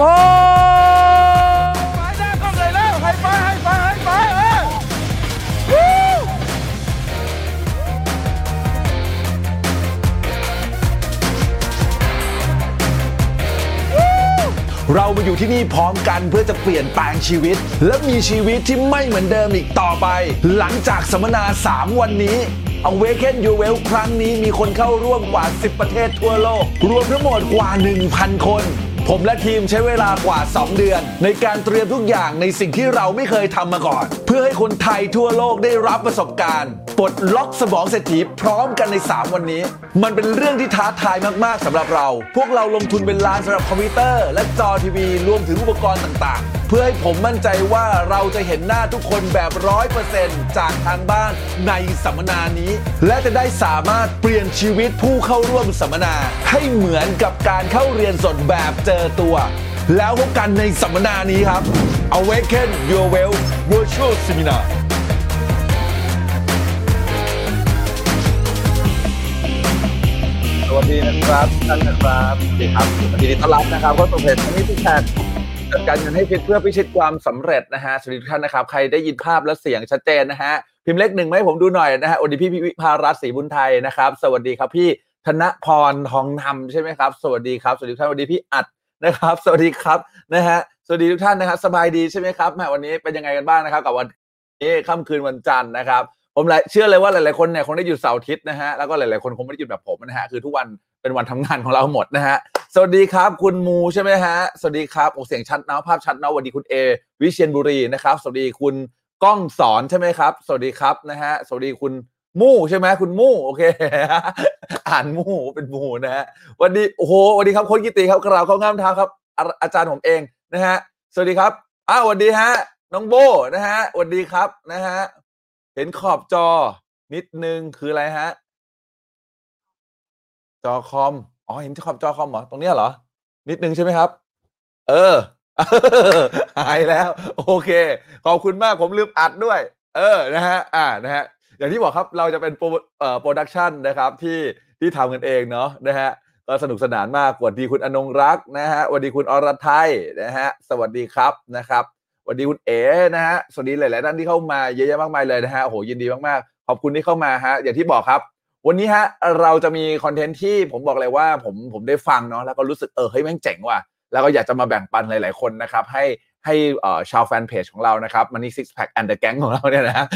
ตัมเมธาไปหน้าเข้าเลยแล้วให้ไปให้ไปให้ไปเออวู้เรามาอยู่ที่นี่พร้อมกันเพื่อจะเปลี่ยนแปลงชีวิต และมีชีวิตที่ไม่เหมือนเดิมอีกต่อไป หลังจากสัมมนา 3 วันนี้ Awaken Your Well ครั้งนี้มีคนเข้าร่วมกว่า 10 ประเทศทั่วโลก รวมทั้งหมดกว่า 1,000 คน ผมและทีมใช้เวลากว่า 2 เดือน ในการเตรียมทุกอย่างในสิ่งที่เราไม่เคยทำมาก่อน เพื่อให้คนไทยทั่วโลกได้รับประสบการณ์ปลดล็อกสมองเศรษฐีพร้อมกันใน 3 วันนี้ มันเป็นเรื่องที่ท้าทายมาก ๆสำหรับเรา พวกเราลงทุนเป็นล้านสำหรับคอมพิวเตอร์ และจอทีวีรวมถึงอุปกรณ์ต่างๆ เพื่อให้ผมมั่นใจว่าเราจะเห็นหน้าทุกคนแบบร้อยเปอร์เซ็นต์จากทางบ้านในสัมมนานี้ และจะได้สามารถเปลี่ยนชีวิตผู้เข้าร่วมสัมมนา ให้เหมือนกับการเข้าเรียนสดแบบเจอตัว แล้วพบกันในสัมมนานี้ครับ Awaken Your Well Virtual Seminar สวัสดีนะครับท่านนะครับสวัสดีครับยินดีต้อนรับนะครับก็ตัวเพจนนี้ทุกแชท จัดการเงินให้ฟิตเพื่อพิชิตความสำเร็จนะฮะสวัสดีทุกท่านนะครับ ใครได้ยินภาพและเสียงชัดเจนนะฮะ พิมพ์เลขหนึ่งมาให้ผมดูหน่อยนะฮะสวัสดีพี่วิภารัตศรีบุญไทยนะครับ สวัสดีครับพี่ธนพรทองนำใช่ไหมครับ สวัสดีครับ สวัสดีทุกท่านสวัสดีพี่อัดนะครับ สวัสดีครับนะฮะ สวัสดีทุกท่านนะครับ สบายดีใช่ไหมครับแหมวันนี้เป็นยังไงกันบ้างนะครับ กับวันนี้ค่ำคืนวันจันทร์นะครับผมเชื่อเลยว่าหลายๆคนเนี่ยคงได้หยุดเสาร์อาทิตย์นะฮะแล้วก็หลายๆคนคงไม่ได้หยุดแบบผมนะฮะคือทุกวันเป็นวันทำงานของเราหมดนะฮะ สวัสดีครับ คุณมูใช่ไหมฮะ สวัสดีครับโอ้เสียงชัดนาะภาพชัดนาะสวัสดีคุณเอวิเชียนบุรีนะครับ สวัสดีคุณก้องสอนใช่ไหมครับ สวัสดีครับนะฮะ สวัสดีคุณมู่ใช่ไหมคุณมู่โอเค อ่านมู่เป็นมู่นะฮะวันดีโอ้โหสวัสดีครับโค้ชกิติครับกราวเข้างามเท้าครับออาจารย์ผมเองนะฮะสวัสดีครับอ้าวสวัสดีฮะน้องโบนะฮะสวัสดีครับนะฮะเห็นขอบจอนิดนึงคืออะไรฮะ จอคอม อ๋อเห็นขอบจอคอมเหรอตรงเนี้ยเหรอ นิดนึงใช่ไหมครับ เออ หายแล้ว โอเค ขอบคุณมากผมลืมอัดด้วย เออนะฮะอ่านะฮะอย่างที่บอกครับเราจะเป็นโปรเอ่อ production นะครับที่ที่ทำกันเองเนาะนะฮะก็สนุกสนานมากสวัสดีคุณอนงรักนะฮะสวัสดีคุณอรไทยนะฮะสวัสดีครับนะครับสวัสดีคุณเอ๋นะฮะสวัสดีหลาย ๆ ท่านที่เข้ามาเยอะแยะมากมายเลยนะฮะโอ้โหยินดีมาก ๆ ขอบคุณที่เข้ามาฮะอย่างที่บอกครับ วันนี้ฮะเราจะมีคอนเทนต์ที่ผมบอกเลยว่าผมผมได้ฟังเนาะแล้วก็รู้สึกเออเฮ้ยแม่งเจ๋งว่ะแล้วก็อยากจะมาแบ่งปันหลาย ๆ คนนะครับ ให้ให้ชาวแฟนเพจของเรานะครับมันนี่ six pack and the gang ของเราเนี่ยนะฮะ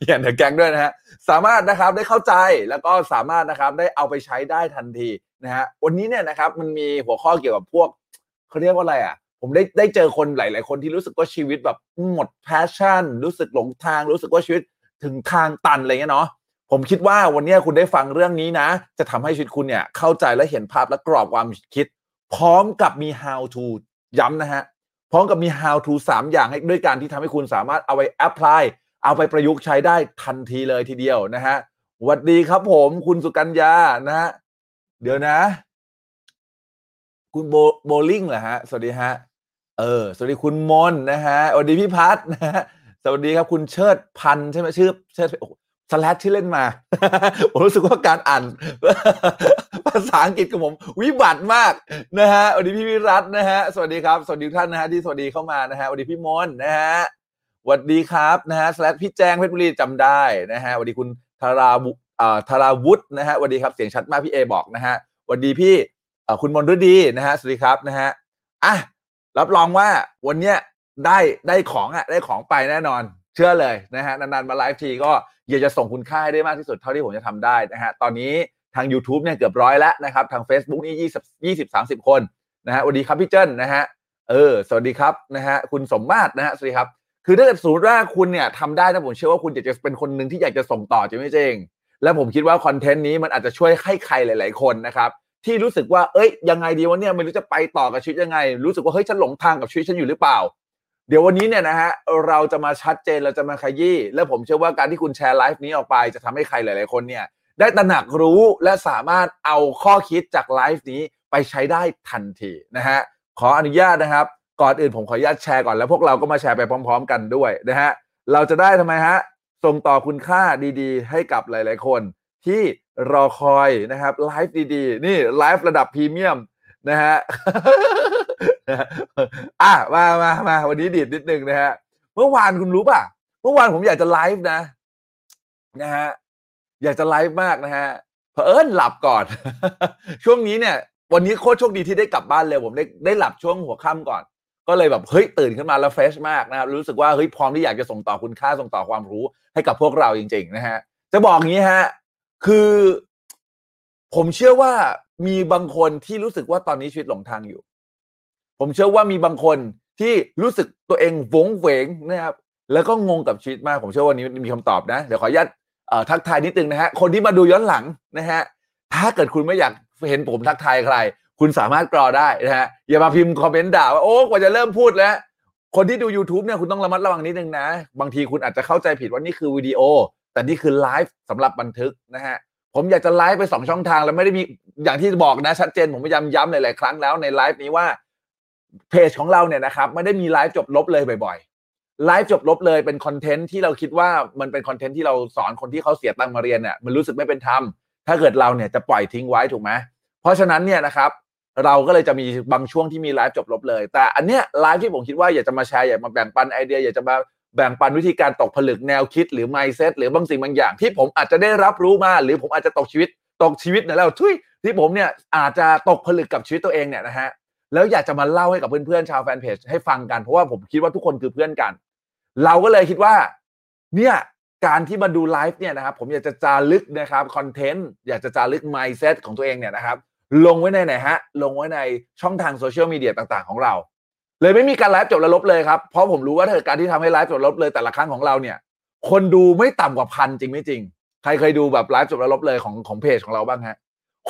มี and the gang ด้วยนะฮะสามารถนะครับได้เข้าใจแล้วก็สามารถนะครับได้เอาไปใช้ได้ทันทีนะฮะวันนี้เนี่ยนะครับมันมีหัวข้อเกี่ยวกับพวกเขาเรียกว่าอะไรอะผมได้ได้เจอคนหลาย ๆ คนที่รู้สึกว่าชีวิตแบบหมด passion รู้สึกหลงทาง รู้สึกว่าชีวิตถึงทางตันอะไรเงี้ยเนาะ ผมคิดว่าวันนี้คุณได้ฟังเรื่องนี้นะ จะทำให้ชีวิตคุณเนี่ยเข้าใจและเห็นภาพและกรอบความคิด พร้อมกับมี how to ย้ำนะฮะ พร้อมกับมี how to สามอย่างให้ด้วยการที่ทำให้คุณสามารถเอาไป apply เอาไปประยุกต์ใช้ได้ทันทีเลยทีเดียวนะฮะสวัสดีครับผมคุณสุกัญญานะฮะเดี๋ยวนะ คุณโบโบลิ่งเหรอฮะ สวัสดีฮะ เออ สวัสดีคุณมนนะฮะสวัสดีพี่พัฒนะฮะสวัสดีครับคุณเชิดพันใช่ไหมชื่อเชิดโอ้ สแลชที่เล่นมา ผมรู้สึกว่าการอ่านภาษาอังกฤษของผม วิบัติมากนะฮะสวัสดีพี่วิรัตน์นะฮะสวัสดีครับ สวัสดีท่านนะฮะที่สวัสดีเข้ามานะฮะสวัสดีพี่มนนะฮะสวัสดีครับนะฮะสแลชพี่แจ้งเพชรบุรีจำได้นะฮะสวัสดีคุณธาราบุอ่าธาราวุฒินะฮะสวัสดีครับเสียงชัดมากพี่เอบอกนะฮะสวัสดีพี่อ่คุณมนฤดีนะฮะสวัสดีครับนะฮะอะรับรองว่าวันเนี้ยได้ได้ของอะได้ของไปแน่นอน เชื่อเลยนะฮะนานๆมาไลฟ์ทีก็อยากจะส่งคุณค่าให้ได้มากที่สุดเท่าที่ผมจะทำได้นะฮะตอนนี้ทาง YouTube เนี่ยเกือบร้อยแล้วนะครับทาง Facebook นี่ 20 20 30 คนนะฮะสวัสดีครับพี่เจิ้นนะฮะเออสวัสดีครับนะฮะคุณสมมาตรนะฮะสวัสดีครับคือถ้าเกิดสมมติว่าคุณเนี่ยทำได้นะผมเชื่อว่าคุณอยากจะเป็นคนหนึ่งที่อยากจะส่งต่อจะไม่เจงและผมคิดว่าคอนเทนต์นี้มันอาจจะช่วยให้ใครหลาย ๆ คนนะครับที่รู้สึกว่าเอ้ยยังไงดีวะเนี่ยไม่รู้จะไปต่อกับชีวิตยังไง รู้สึกว่าเฮ้ยฉันหลงทางกับชีวิตฉันอยู่หรือเปล่า เดี๋ยววันนี้เนี่ยนะฮะเราจะมาชัดเจนเราจะมาขยี้และผมเชื่อว่าการที่คุณแชร์ไลฟ์นี้ออกไปจะทำให้ใครหลาย ๆ คนเนี่ยได้ตระหนักรู้และสามารถเอาข้อคิดจากไลฟ์นี้ไปใช้ได้ทันทีนะฮะขออนุญาตนะครับ ก่อนอื่นผมขออนุญาตแชร์ก่อนแล้วพวกเราก็มาแชร์ไปพร้อม ๆ กันด้วยนะฮะเราจะได้ทำไมฮะส่งต่อคุณค่าดีๆ ให้กับหลาย ๆ คนที่รอคอยนะครับไลฟ์ดีๆ นี่ไลฟ์ระดับพรีเมียมนะฮะ อะมามามาวันนี้ดีดนิดนึงนะฮะเมื่อวานคุณรู้ป่ะ เมื่อวานผมอยากจะไลฟ์นะ นะฮะอยากจะไลฟ์มากนะฮะเผอิญหลับก่อน ช่วงนี้เนี่ย วันนี้โคตรโชคดีที่ได้กลับบ้านเร็วผมได้ได้หลับช่วงหัวค่ำก่อน ก็เลยแบบเฮ้ยตื่นขึ้นมาแล้วเฟรชมากนะครับรู้สึกว่าเฮ้ยพร้อมที่อยากจะส่งต่อคุณค่าส่งต่อความรู้ให้กับพวกเราจริง ๆ นะฮะจะบอกงี้ฮะคือ ผมเชื่อว่ามีบางคนที่รู้สึกว่าตอนนี้ชีวิตหลงทางอยู่ ผมเชื่อว่ามีบางคนที่รู้สึกตัวเองวงเวงนะครับแล้วก็งงกับชีวิตมาก ผมเชื่อว่านี้มีคำตอบนะ เดี๋ยวขออนุญาตทักทายนิดนึงนะฮะ คนที่มาดูย้อนหลังนะฮะ ถ้าเกิดคุณไม่อยากเห็นผมทักทายใคร คุณสามารถกรอได้นะฮะ อย่ามาพิมพ์คอมเมนต์ด่าว่า โอ้กว่าจะเริ่มพูดแล้ว คนที่ดู YouTube เนี่ยคุณต้องระมัดระวังนิดนึงนะ บางทีคุณอาจจะเข้าใจผิดว่านี่คือวิดีโอ แต่นี่คือไลฟ์สำหรับบันทึกนะฮะ ผมอยากจะไลฟ์ไปสองช่องทางแล้วไม่ได้มีอย่างที่บอกนะชัดเจนผมพยายามย้ำหลายๆครั้งแล้วในไลฟ์นี้ว่า เพจของเราเนี่ยนะครับไม่ได้มีไลฟ์จบลบเลยบ่อยๆไลฟ์จบลบเลยเป็นคอนเทนต์ที่เราคิดว่ามันเป็นคอนเทนต์ที่เราสอนคนที่เขาเสียตังค์มาเรียนเนี่ยมันรู้สึกไม่เป็นธรรมถ้าเกิดเราเนี่ยจะปล่อยทิ้งไว้ถูกไหมเพราะฉะนั้นเนี่ยนะครับเราก็เลยจะมีบางช่วงที่มีไลฟ์จบลบเลย แต่อันเนี้ยไลฟ์ที่ผมคิดว่าอยากจะมาแชร์อยากมาแบ่งปันไอเดียอยากจะมาแบ่งปันวิธีการตกผลึกแนวคิดหรือ mindset หรือบางสิ่งบางอย่าง ที่ผมอาจจะได้รับรู้มา หรือผมอาจจะตกชีวิตตกชีวิตเนี่ยแล้วทุยที่ผมเนี่ยอาจจะตกผลึกกับชีวิตตัวเองเนี่ยนะฮะ แล้วอยากจะมาเล่าให้กับเพื่อนๆชาวแฟนเพจให้ฟังกันเพราะว่าผมคิดว่าทุกคนคือเพื่อนกัน เราก็เลยคิดว่า เนี่ยการที่มาดูไลฟ์เนี่ยนะครับผมอยากจะจารึกนะครับคอนเทนต์อยากจะจารึก mindset ของตัวเองเนี่ยนะครับ ลงไว้ในไหนฮะ ลงไว้ในช่องทางโซเชียลมีเดียต่างๆของเรา เลยไม่มีการไลฟ์จบแล้วลบเลยครับ เพราะผมรู้ว่าเกิดการที่ทำให้ไลฟ์จบแล้วลบเลยแต่ละครั้งของเราเนี่ย คนดูไม่ต่ำกว่าพันจริงไม่จริง ใครเคยดูแบบไลฟ์จบแล้วลบเลยของของเพจของเราบ้างฮะ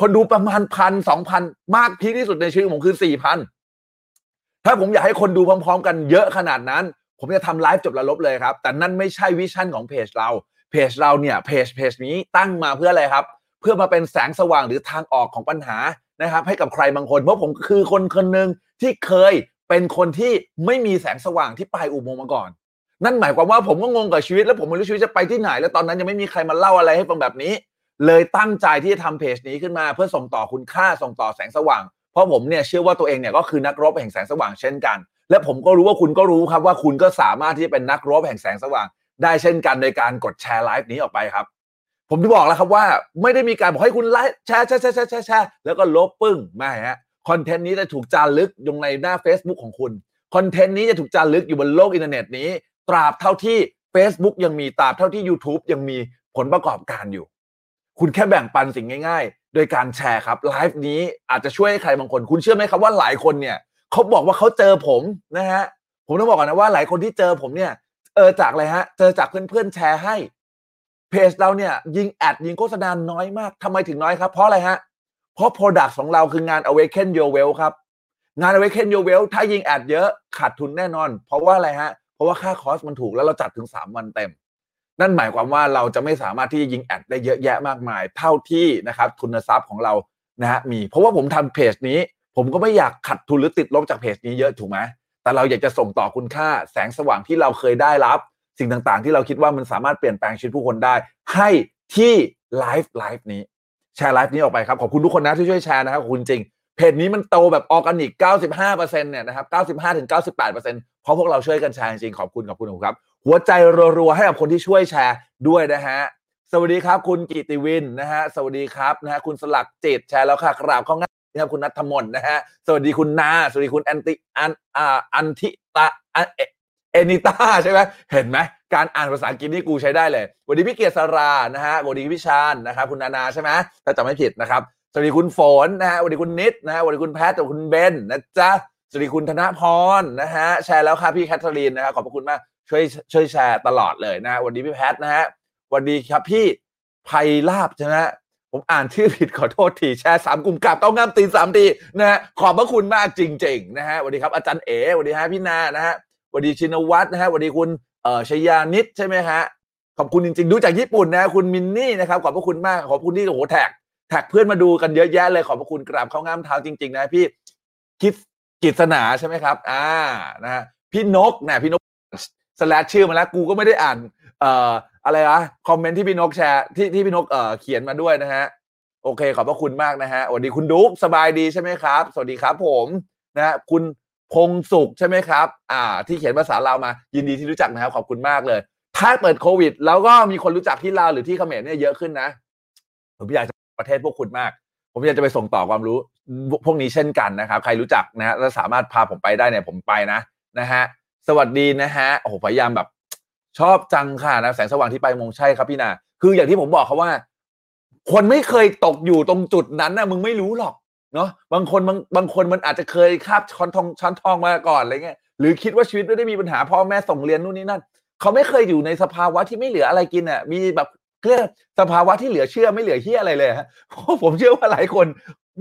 คนดูประมาณพันสองพันมาก peak ที่สุดในชีวิตผมคือสี่พันถ้าผมอยากให้คนดูพร้อม ๆ กันเยอะขนาดนั้น ผมจะทำไลฟ์จบแล้วลบเลยครับ แต่นั่นไม่ใช่ vision ของเพจเรา เพจเราเนี่ยเพจเพจนี้ตั้งมาเพื่ออะไรครับ เพื่อมาเป็นแสงสว่างหรือทางออกของปัญหานะครับ ให้กับใครบางคน เพราะผมคือคนคนหนึ่งที่เคยเป็นคนที่ไม่มีแสงสว่างที่ปลายอุโมงค์มาก่อน นั่นหมายความว่าผมก็งงกับชีวิต แล้วผมไม่รู้ชีวิตจะไปที่ไหน แล้วตอนนั้นยังไม่มีใครมาเล่าอะไรให้ฟังแบบนี้ เลยตั้งใจที่จะทำเพจนี้ขึ้นมา เพื่อส่งต่อคุณค่าส่งต่อแสงสว่าง เพราะผมเนี่ยเชื่อว่าตัวเองเนี่ยก็คือนักรบแห่งแสงสว่างเช่นกัน และผมก็รู้ว่าคุณก็รู้ครับว่าคุณก็สามารถที่จะเป็นนักรบแห่งแสงสว่าง ได้เช่นกันโดยการกดแชร์ไลฟ์นี้ออกไปครับ ผมจะบอกแล้วครับว่าไม่ได้มีการบอกให้คุณไลฟ์แชร์แชร์แชร์แชร์แชร์แชร์แล้วก็ลบปึ้งไม่ฮะคอนเทนต์นี้จะถูกจารึกลงในหน้า Facebook ของคุณคอนเทนต์นี้จะถูกจารึกอยู่บนโลกอินเทอร์เน็ตนี้ ตราบเท่าที่ Facebook ยังมีตราบเท่าที่ YouTube ยังมีผลประกอบการอยู่ คุณแค่แบ่งปันสิ่งง่ายๆ โดยการแชร์ครับไลฟ์นี้อาจจะช่วยให้ใครบางคน คุณเชื่อไหมครับว่าหลายคนเนี่ยเขาบอกว่าเขาเจอผมนะฮะผมต้องบอกก่อนนะว่าหลายคนที่เจอผมเนี่ยเออจากอะไรฮะเจอจากเพื่อนๆแชร์ให้เพจเราเนี่ยยิงแอดยิงโฆษณาน้อยมากทำไมถึงน้อยครับ เพราะอะไรฮะ เพราะ Product ของเราคืองาน Awaken Your Wealth ครับ งาน Awaken Your Wealth ถ้ายิงแอดเยอะขาดทุนแน่นอน เพราะว่าอะไรฮะ เพราะว่าค่าคอสมันถูกแล้วเราจัดถึง 3 วันเต็ม นั่นหมายความว่าเราจะไม่สามารถที่จะยิงแอดได้เยอะแยะมากมาย เท่าที่นะครับทุนทรัพย์ของเรานะฮะมีเพราะว่าผมทำเพจนี้ ผมก็ไม่อยากขาดทุนหรือติดลบจากเพจนี้เยอะถูกไหมแต่เราอยากจะส่งต่อคุณค่าแสงสว่างที่เราเคยได้รับ สิ่งต่างๆ ที่เราคิดว่ามันสามารถเปลี่ยนแปลงชีวิตผู้คนได้ ให้ที่ไลฟ์ไลฟ์นี้แชร์ไลฟ์นี้ออกไปครับขอบคุณทุกคนนะที่ช่วยแชร์นะครับขอบคุณจริงเพจนี้มันโตแบบออร์แกนิก 95%เนี่ยนะครับ 95-98%เพราะพวกเราช่วยกันแชร์จริงขอบคุณขอบคุณครับ หัวใจรัวๆให้กับคนที่ช่วยแชร์ด้วยนะฮะสวัสดีครับ คุณกิติวินนะฮะสวัสดีครับนะฮะคุณสลักจิตแชร์แล้วค่ะกราบเข้าง่ายนะครับคุณนัทมนนะฮะสวัสดีคุณนา สวัสดีคุณแอนติอันอ่าอันทิตาเอเนิต้าใช่ไหมเห็นไหมการอ่านภาษาอังกฤษนี่กูใช้ได้เลยสวัสดีพี่เกียรติสรานะฮะสวัสดีพี่ชานนะครับคุณนานาใช่ไหมถ้าจำไม่ผิดนะครับสวัสดีคุณฝนนะฮะสวัสดีคุณนิดนะฮะสวัสดีคุณแพทสวัสดีคุณเบนนะจ๊ะสวัสดีคุณธนพรนะฮะแชร์แล้วครับพี่แคทเธอรีนนะฮะขอบพระคุณมาก ช่วยช่วยแชร์ตลอดเลยนะฮะวัสดีพี่แพทนะฮะวัสดีครับพี่ไพลาบใช่ไหมผมอ่านชื่อผิดขอโทษทีแชร์สามกลุ่มกลับต้องงามตีสามทีนะฮะขอบพระคุณมากจริงๆนะฮะวัสดีครับอาจารย์เอ๋วัสดีฮะพี่นานะฮะวัสดีชินวัตรนะฮะวัสดีคุณเอ่อชยานิดใช่ไหมฮะขอบคุณจริงๆ ดูจากญี่ปุ่นนะคุณมินนี่นะครับขอบพระคุณมากขอบคุณที่โอ้โหแท็กแท็กเพื่อนมาดูกันเยอะแยะเลยขอบพระคุณกราบเข้างามเท้าจริง ๆ นะพี่คิดกิจสนาใช่ไหมครับ อ่านะฮะพี่นกนะพี่นก สแลชชื่อมาแล้ว กูก็ไม่ได้อ่าน เอ่ออะไรนะคอมเมนต์ที่พี่นกแชร์ที่ที่พี่นกเอ่อเขียนมาด้วยนะฮะโอเค ขอบพระคุณมากนะฮะสวัสดีคุณดุ๊กสบายดีใช่ไหมครับ สวัสดีครับผมนะฮะคุณพงสุขใช่ไหมครับ อ่า ที่เขียนภาษาลาวมา ยินดีที่รู้จักนะครับ ขอบคุณมากเลย ถ้าเปิดโควิด แล้วก็มีคนรู้จักที่ลาวหรือที่เขมรเนี่ยเยอะขึ้นนะ ผมอยากจะประเทศพวกคุณมาก ผมอยากจะไปส่งต่อความรู้พวกนี้เช่นกันนะครับ ใครรู้จักนะฮะแล้วสามารถพาผมไปได้เนี่ยผมไปนะนะฮะ สวัสดีนะฮะโอ้โหพยายามแบบ ชอบจังค่ะนะแสงสว่างที่ไปมงใช่ครับพี่นา คืออย่างที่ผมบอกเขาว่า คนไม่เคยตกอยู่ตรงจุดนั้นนะมึงไม่รู้หรอกเนาะบางคนบางบางคนมันอาจจะเคยคาบช้อนทองช้อนทองมาก่อนอะไรเงี้ยหรือคิดว่าชีวิตไม่ได้มีปัญหาพ่อแม่ส่งเรียนนู่นนี่นั่นเขาไม่เคยอยู่ในสภาวะที่ไม่เหลืออะไรกินอะมีแบบเรียกสภาวะที่เหลือเชื่อไม่เหลือเฮียอะไรเลยฮะเพราะผมเชื่อว่าหลายคน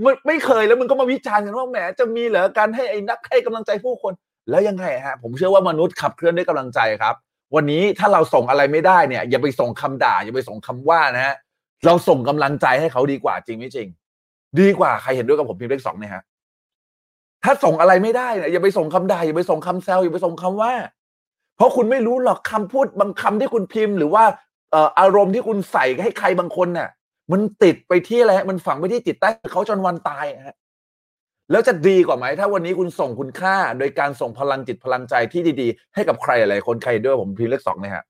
ไม่ไม่เคยแล้วมึงก็มาวิจารณ์กันว่าแหมจะมีเหรอการให้ไอ้นักให้กำลังใจผู้คน แล้วยังไงฮะผมเชื่อว่ามนุษย์ขับเคลื่อนด้วยกำลังใจครับ วันนี้ถ้าเราส่งอะไรไม่ได้เนี่ย อย่าไปส่งคำด่า อย่าไปส่งคำว่านะฮะเราส่งกำลังใจให้เขาดีกว่าจริงไม่จริง ดีกว่าใครเห็นด้วยกับผมพิมพ์เลขสองเนี่ยฮะถ้าส่งอะไรไม่ได้เนี่ยอย่าไปส่งคำด่าอย่าไปส่งคำแซวอย่าไปส่งคำว่า เพราะคุณไม่รู้หรอกคำพูดบางคำที่คุณพิมพ์ หรือว่าอารมณ์ที่คุณใส่ให้ใครบางคนเนี่ยมันติดไปที่อะไรมันฝังไปที่จิตใต้เขาจนวันตายฮะ แล้วจะดีกว่าไหม ถ้าวันนี้คุณส่งคุณค่า โดยการส่งพลังจิตพลังใจที่ดีๆ ให้กับใครหลายคนใครด้วยผมพิมพ์เลขสองนะฮะ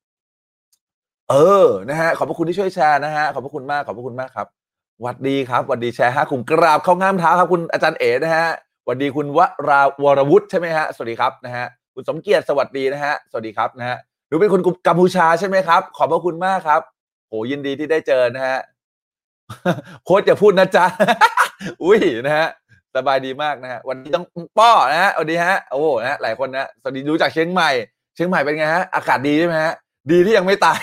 เออนะฮะขอบพระคุณที่ช่วยแชร์นะฮะขอบพระคุณมากขอบพระคุณมากครับหวัดดีครับหวัดดีแชร์ฮะคุณกราบเข้าง่ามเท้าครับคุณอาจารย์เอ๋นะฮะหวัดดีคุณวราวรวุฒิใช่ไหมฮะสวัสดีครับนะฮะคุณสมเกียรติสวัสดีนะฮะสวัสดีครับนะฮะหรือเป็นคนกัมพูชาใช่ไหมครับ ขอบพระคุณมากครับโหยินดีที่ได้เจอนะฮะโค้ชอย่าพูดนะจ๊ะอุ้ยนะฮะ สบายดีมากนะฮะวันนี้ต้องป้อนะฮะสวัสดีฮะโอ้โหนะหลายคนนะสวัสดีดูจากเชียงใหม่เชียงใหม่เป็นไงฮะอากาศดีใช่ไหมฮะดีที่ยังไม่ตาย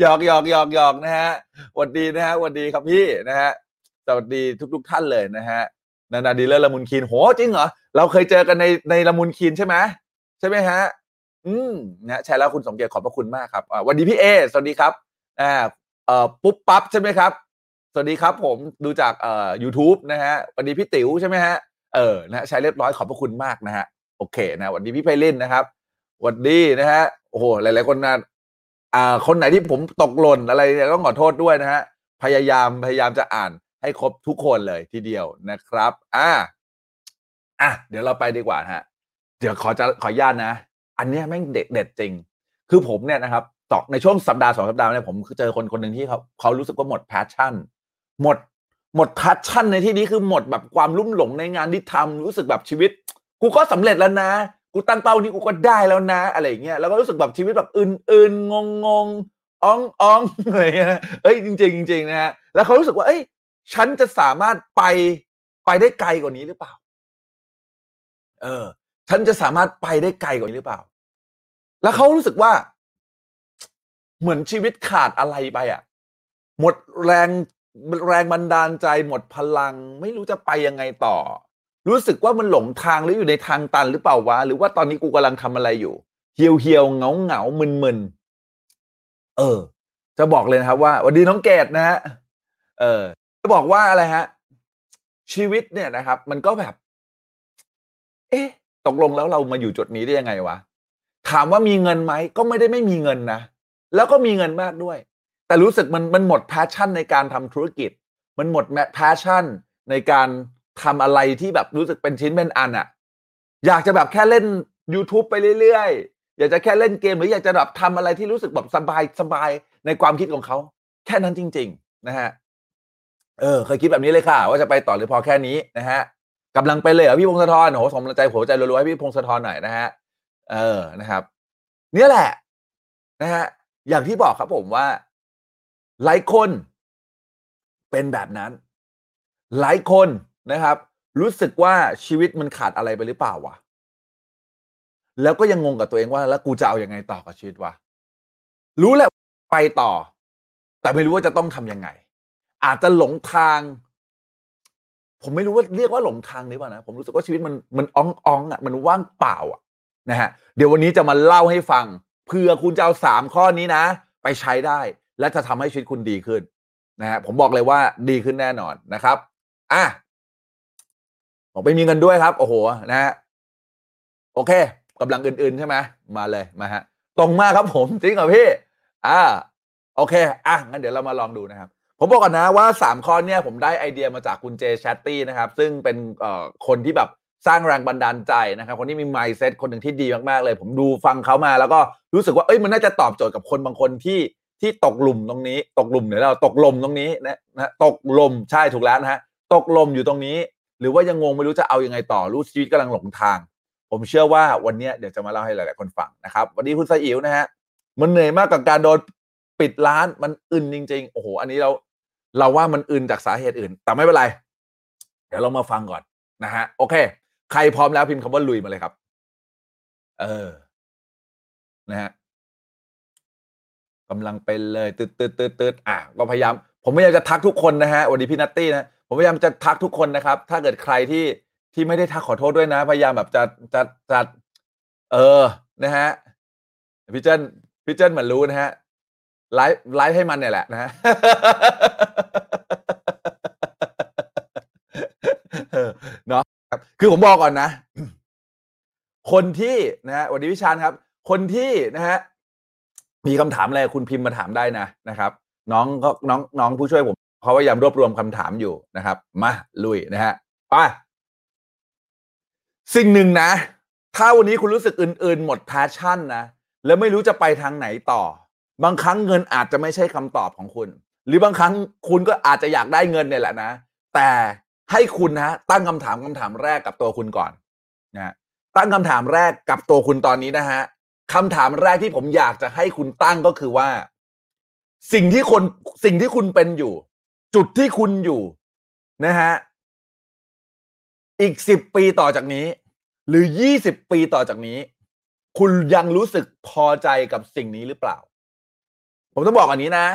หยอกหยอกหยอกหยอกนะฮะสวัสดีนะฮะสวัสดีครับพี่นะฮะสวัสดีทุกๆท่านเลยนะฮะนานาดีเลอร์ละมุนคีนโหจริงเหรอเราเคยเจอกันในในละมุนคีนใช่ไหมใช่ไหมฮะ อืมนะใช่แล้วคุณสมเกียรติขอบพระคุณมากครับสวัสดีพี่เอสวัสดีครับอ่าเอ่อปุ๊บปั๊บใช่ไหมครับ สวัสดีครับผมดูจากเอ่อ YouTube นะฮะสวัสดีพี่ติ๋วใช่ไหมฮะเออนะฮะใช้เรียบร้อยขอบพระคุณมากนะฮะโอเคนะสวัสดีพี่ไพลินนะครับสวัสดีนะฮะโอ้โหหลาย ๆ คนนะอ่าคนไหนที่ผมตกหล่นอะไรเนี่ยต้องขอโทษด้วยนะฮะพยายามพยายามจะอ่านให้ครบทุกคนเลยทีเดียวนะครับอ่าอะเดี๋ยวเราไปดีกว่าฮะเดี๋ยวขอจะขออนุญาตนะ อันเนี้ยแม่งเด็ดเด็ดจริง คือผมเนี่ยนะครับต่อในช่วงสัปดาห์สองสัปดาห์เนี่ยผมเจอคนคนหนึ่งที่เขาเขารู้สึกว่าหมด passion หมดหมด passion ในที่นี้คือหมดแบบความลุ่มหลงในงานที่ทำรู้สึกแบบชีวิต กูก็สำเร็จแล้วนะ กูตั้งเป้านี้กูก็ได้แล้วนะ อะไรเงี้ยแล้วก็รู้สึกแบบชีวิตแบบอื่นๆงงงๆอ่องอ่องอะไรเงี้ยเอ้ยจริงๆจริงๆนะฮะแล้วเขารู้สึกว่า เอ้ย ฉันจะสามารถไปไปได้ไกลกว่านี้หรือเปล่า เออ ฉันจะสามารถไปได้ไกลกว่านี้หรือเปล่า แล้วเขารู้สึกว่า เหมือนชีวิตขาดอะไรไปอะ หมดแรง แรงบันดาลใจหมดพลัง ไม่รู้จะไปยังไงต่อ รู้สึกว่ามันหลงทางหรืออยู่ในทางตันหรือเปล่าวะหรือว่าตอนนี้กูกำลังทำอะไรอยู่ เหี่ยวเหี่ยวเหงาเหงามึนมึนเออ จะบอกเลยนะครับว่าสวัสดีน้องเกดนะฮะเออ จะบอกว่าอะไรฮะ ชีวิตเนี่ยนะครับ มันก็แบบ เอ๊ะ ตกลงแล้วเรามาอยู่จุดนี้ได้ยังไงวะถามว่ามีเงินไหมก็ไม่ได้ไม่มีเงินนะแล้วก็มีเงินมากด้วย แต่รู้สึกมันมันหมด passion ในการทำธุรกิจ มันหมด passion ในการทำอะไรที่แบบรู้สึกเป็นชิ้นเป็นอันอะอยากจะแบบแค่เล่น YouTube ไปเรื่อยๆ อยากจะแค่เล่นเกม หรืออยากจะแบบทำอะไรที่รู้สึกแบบสบายสบายในความคิดของเขา แค่นั้นจริง ๆ นะฮะเออเคยคิดแบบนี้เลยค่ะ ว่าจะไปต่อหรือพอแค่นี้นะฮะกำลังไปเลยเหรอพี่พงศธรโอ้โหส่งกำลังใจหัวใจรัวๆให้พี่พงศธรหน่อยนะฮะเออนะครับ เนี่ยแหละนะฮะอย่างที่บอกครับผมว่า หลายคนเป็นแบบนั้น หลายคนนะครับ รู้สึกว่าชีวิตมันขาดอะไรไปหรือเปล่าวะแล้วก็ยังงงกับตัวเองว่าแล้วกูจะเอาอยัางไงต่อกับชีวิตวะรู้แหละไปต่อ แต่ไม่รู้ว่าจะต้องทำยังไง อาจจะหลงทาง ผมไม่รู้ว่าเรียกว่าหลงทางหรือเปล่านะผมรู้สึกว่าชีวิตมันมันอ่องอ่องอะมันว่างเปล่าอะนะฮะเดี๋ยววันนี้จะมาเล่าให้ฟังเพื่อคุณจะเอาสามข้อนี้นะ ไปใช้ได้ และจะทำให้ชีวิตคุณดีขึ้นนะฮะผมบอกเลยว่าดีขึ้นแน่นอนนะครับอะผมไปมีเงินด้วยครับโอ้โหนะฮะโอเคกำลังอื่น ๆ ใช่ไหมมาเลยมาฮะตรงมากครับผมจริงเหรอพี่อ่าโอเคอะงั้นเดี๋ยวเรามาลองดูนะครับผมบอกก่อนนะว่า 3 ข้อเนี่ยผมได้ไอเดียมาจากคุณเจแชตตี้นะครับ ซึ่งเป็นเอ่อคนที่แบบสร้างแรงบันดาลใจนะครับ คนที่มี mindset คนหนึ่งที่ดีมาก ๆ เลย ผมดูฟังเขามาแล้วก็รู้สึกว่าเอ้ยมันน่าจะตอบโจทย์กับคนบางคนที่ ที่ตกหลุมตรงนี้ ตกหลุมเนี่ยเราตกลมตรงนี้นะนะตกลมใช่ถูกแล้วนะฮะตกลมอยู่ตรงนี้ หรือว่ายังงงไม่รู้จะเอายังไงต่อรู้ชีวิตกำลังหลงทาง ผมเชื่อว่าวันนี้เดี๋ยวจะมาเล่าให้หลาย ๆ คนฟังนะครับ วันนี้คุณสอิ๋วนะฮะมันเหนื่อยมากกับการโดนปิดร้านมันอึนจริง ๆ โอ้โห อันนี้เราเราว่ามันอึนจากสาเหตุอื่น แต่ไม่เป็นไร เดี๋ยวเรามาฟังก่อนนะฮะโอเค ใครพร้อมแล้วพิมพ์คำว่าลุยมาเลยครับ เออ นะฮะ กำลังเป็นเลยตืดตืดตืดตืดอะก็พยายาม ผมพยายามจะทักทุกคนนะฮะวันนี้พี่นัตตี้นะผมพยายามจะทักทุกคนนะครับ ถ้าเกิดใครที่ที่ไม่ได้ทักขอโทษด้วยนะ พยายามแบบจะจะจะเออนะฮะพี่เจิ้นพี่เจิ้นเหมือนรู้นะฮะไลฟ์ไลฟ์ให้มันเนี่ยแหละนะฮะเนาะครับคือผมบอกก่อนนะ คนที่นะฮะสวัสดีพี่วิชาญครับ คนที่นะฮะ มีคำถามอะไรคุณพิมพ์มาถามได้นะนะครับ น้องก็น้องน้องผู้ช่วยผมเขาพยายามรวบรวมคำถามอยู่นะครับ มาลุยนะฮะไปสิ่งหนึ่งนะ ถ้าวันนี้คุณรู้สึกมึน ๆ หมด passion นะแล้วไม่รู้จะไปทางไหนต่อ บางครั้งเงินอาจจะไม่ใช่คำตอบของคุณ หรือบางครั้งคุณก็อาจจะอยากได้เงินเนี่ยแหละนะ แต่ให้คุณนะตั้งคำถามคำถามแรกกับตัวคุณก่อนนะตั้งคำถามแรกกับตัวคุณตอนนี้นะฮะ คำถามแรกที่ผมอยากจะให้คุณตั้งก็คือว่า สิ่งที่คนสิ่งที่คุณเป็นอยู่ จุดที่คุณอยู่นะฮะอีกสิบปีต่อจากนี้ หรือยี่สิบปีต่อจากนี้ คุณยังรู้สึกพอใจกับสิ่งนี้หรือเปล่า ผมต้องบอกอันนี้นะ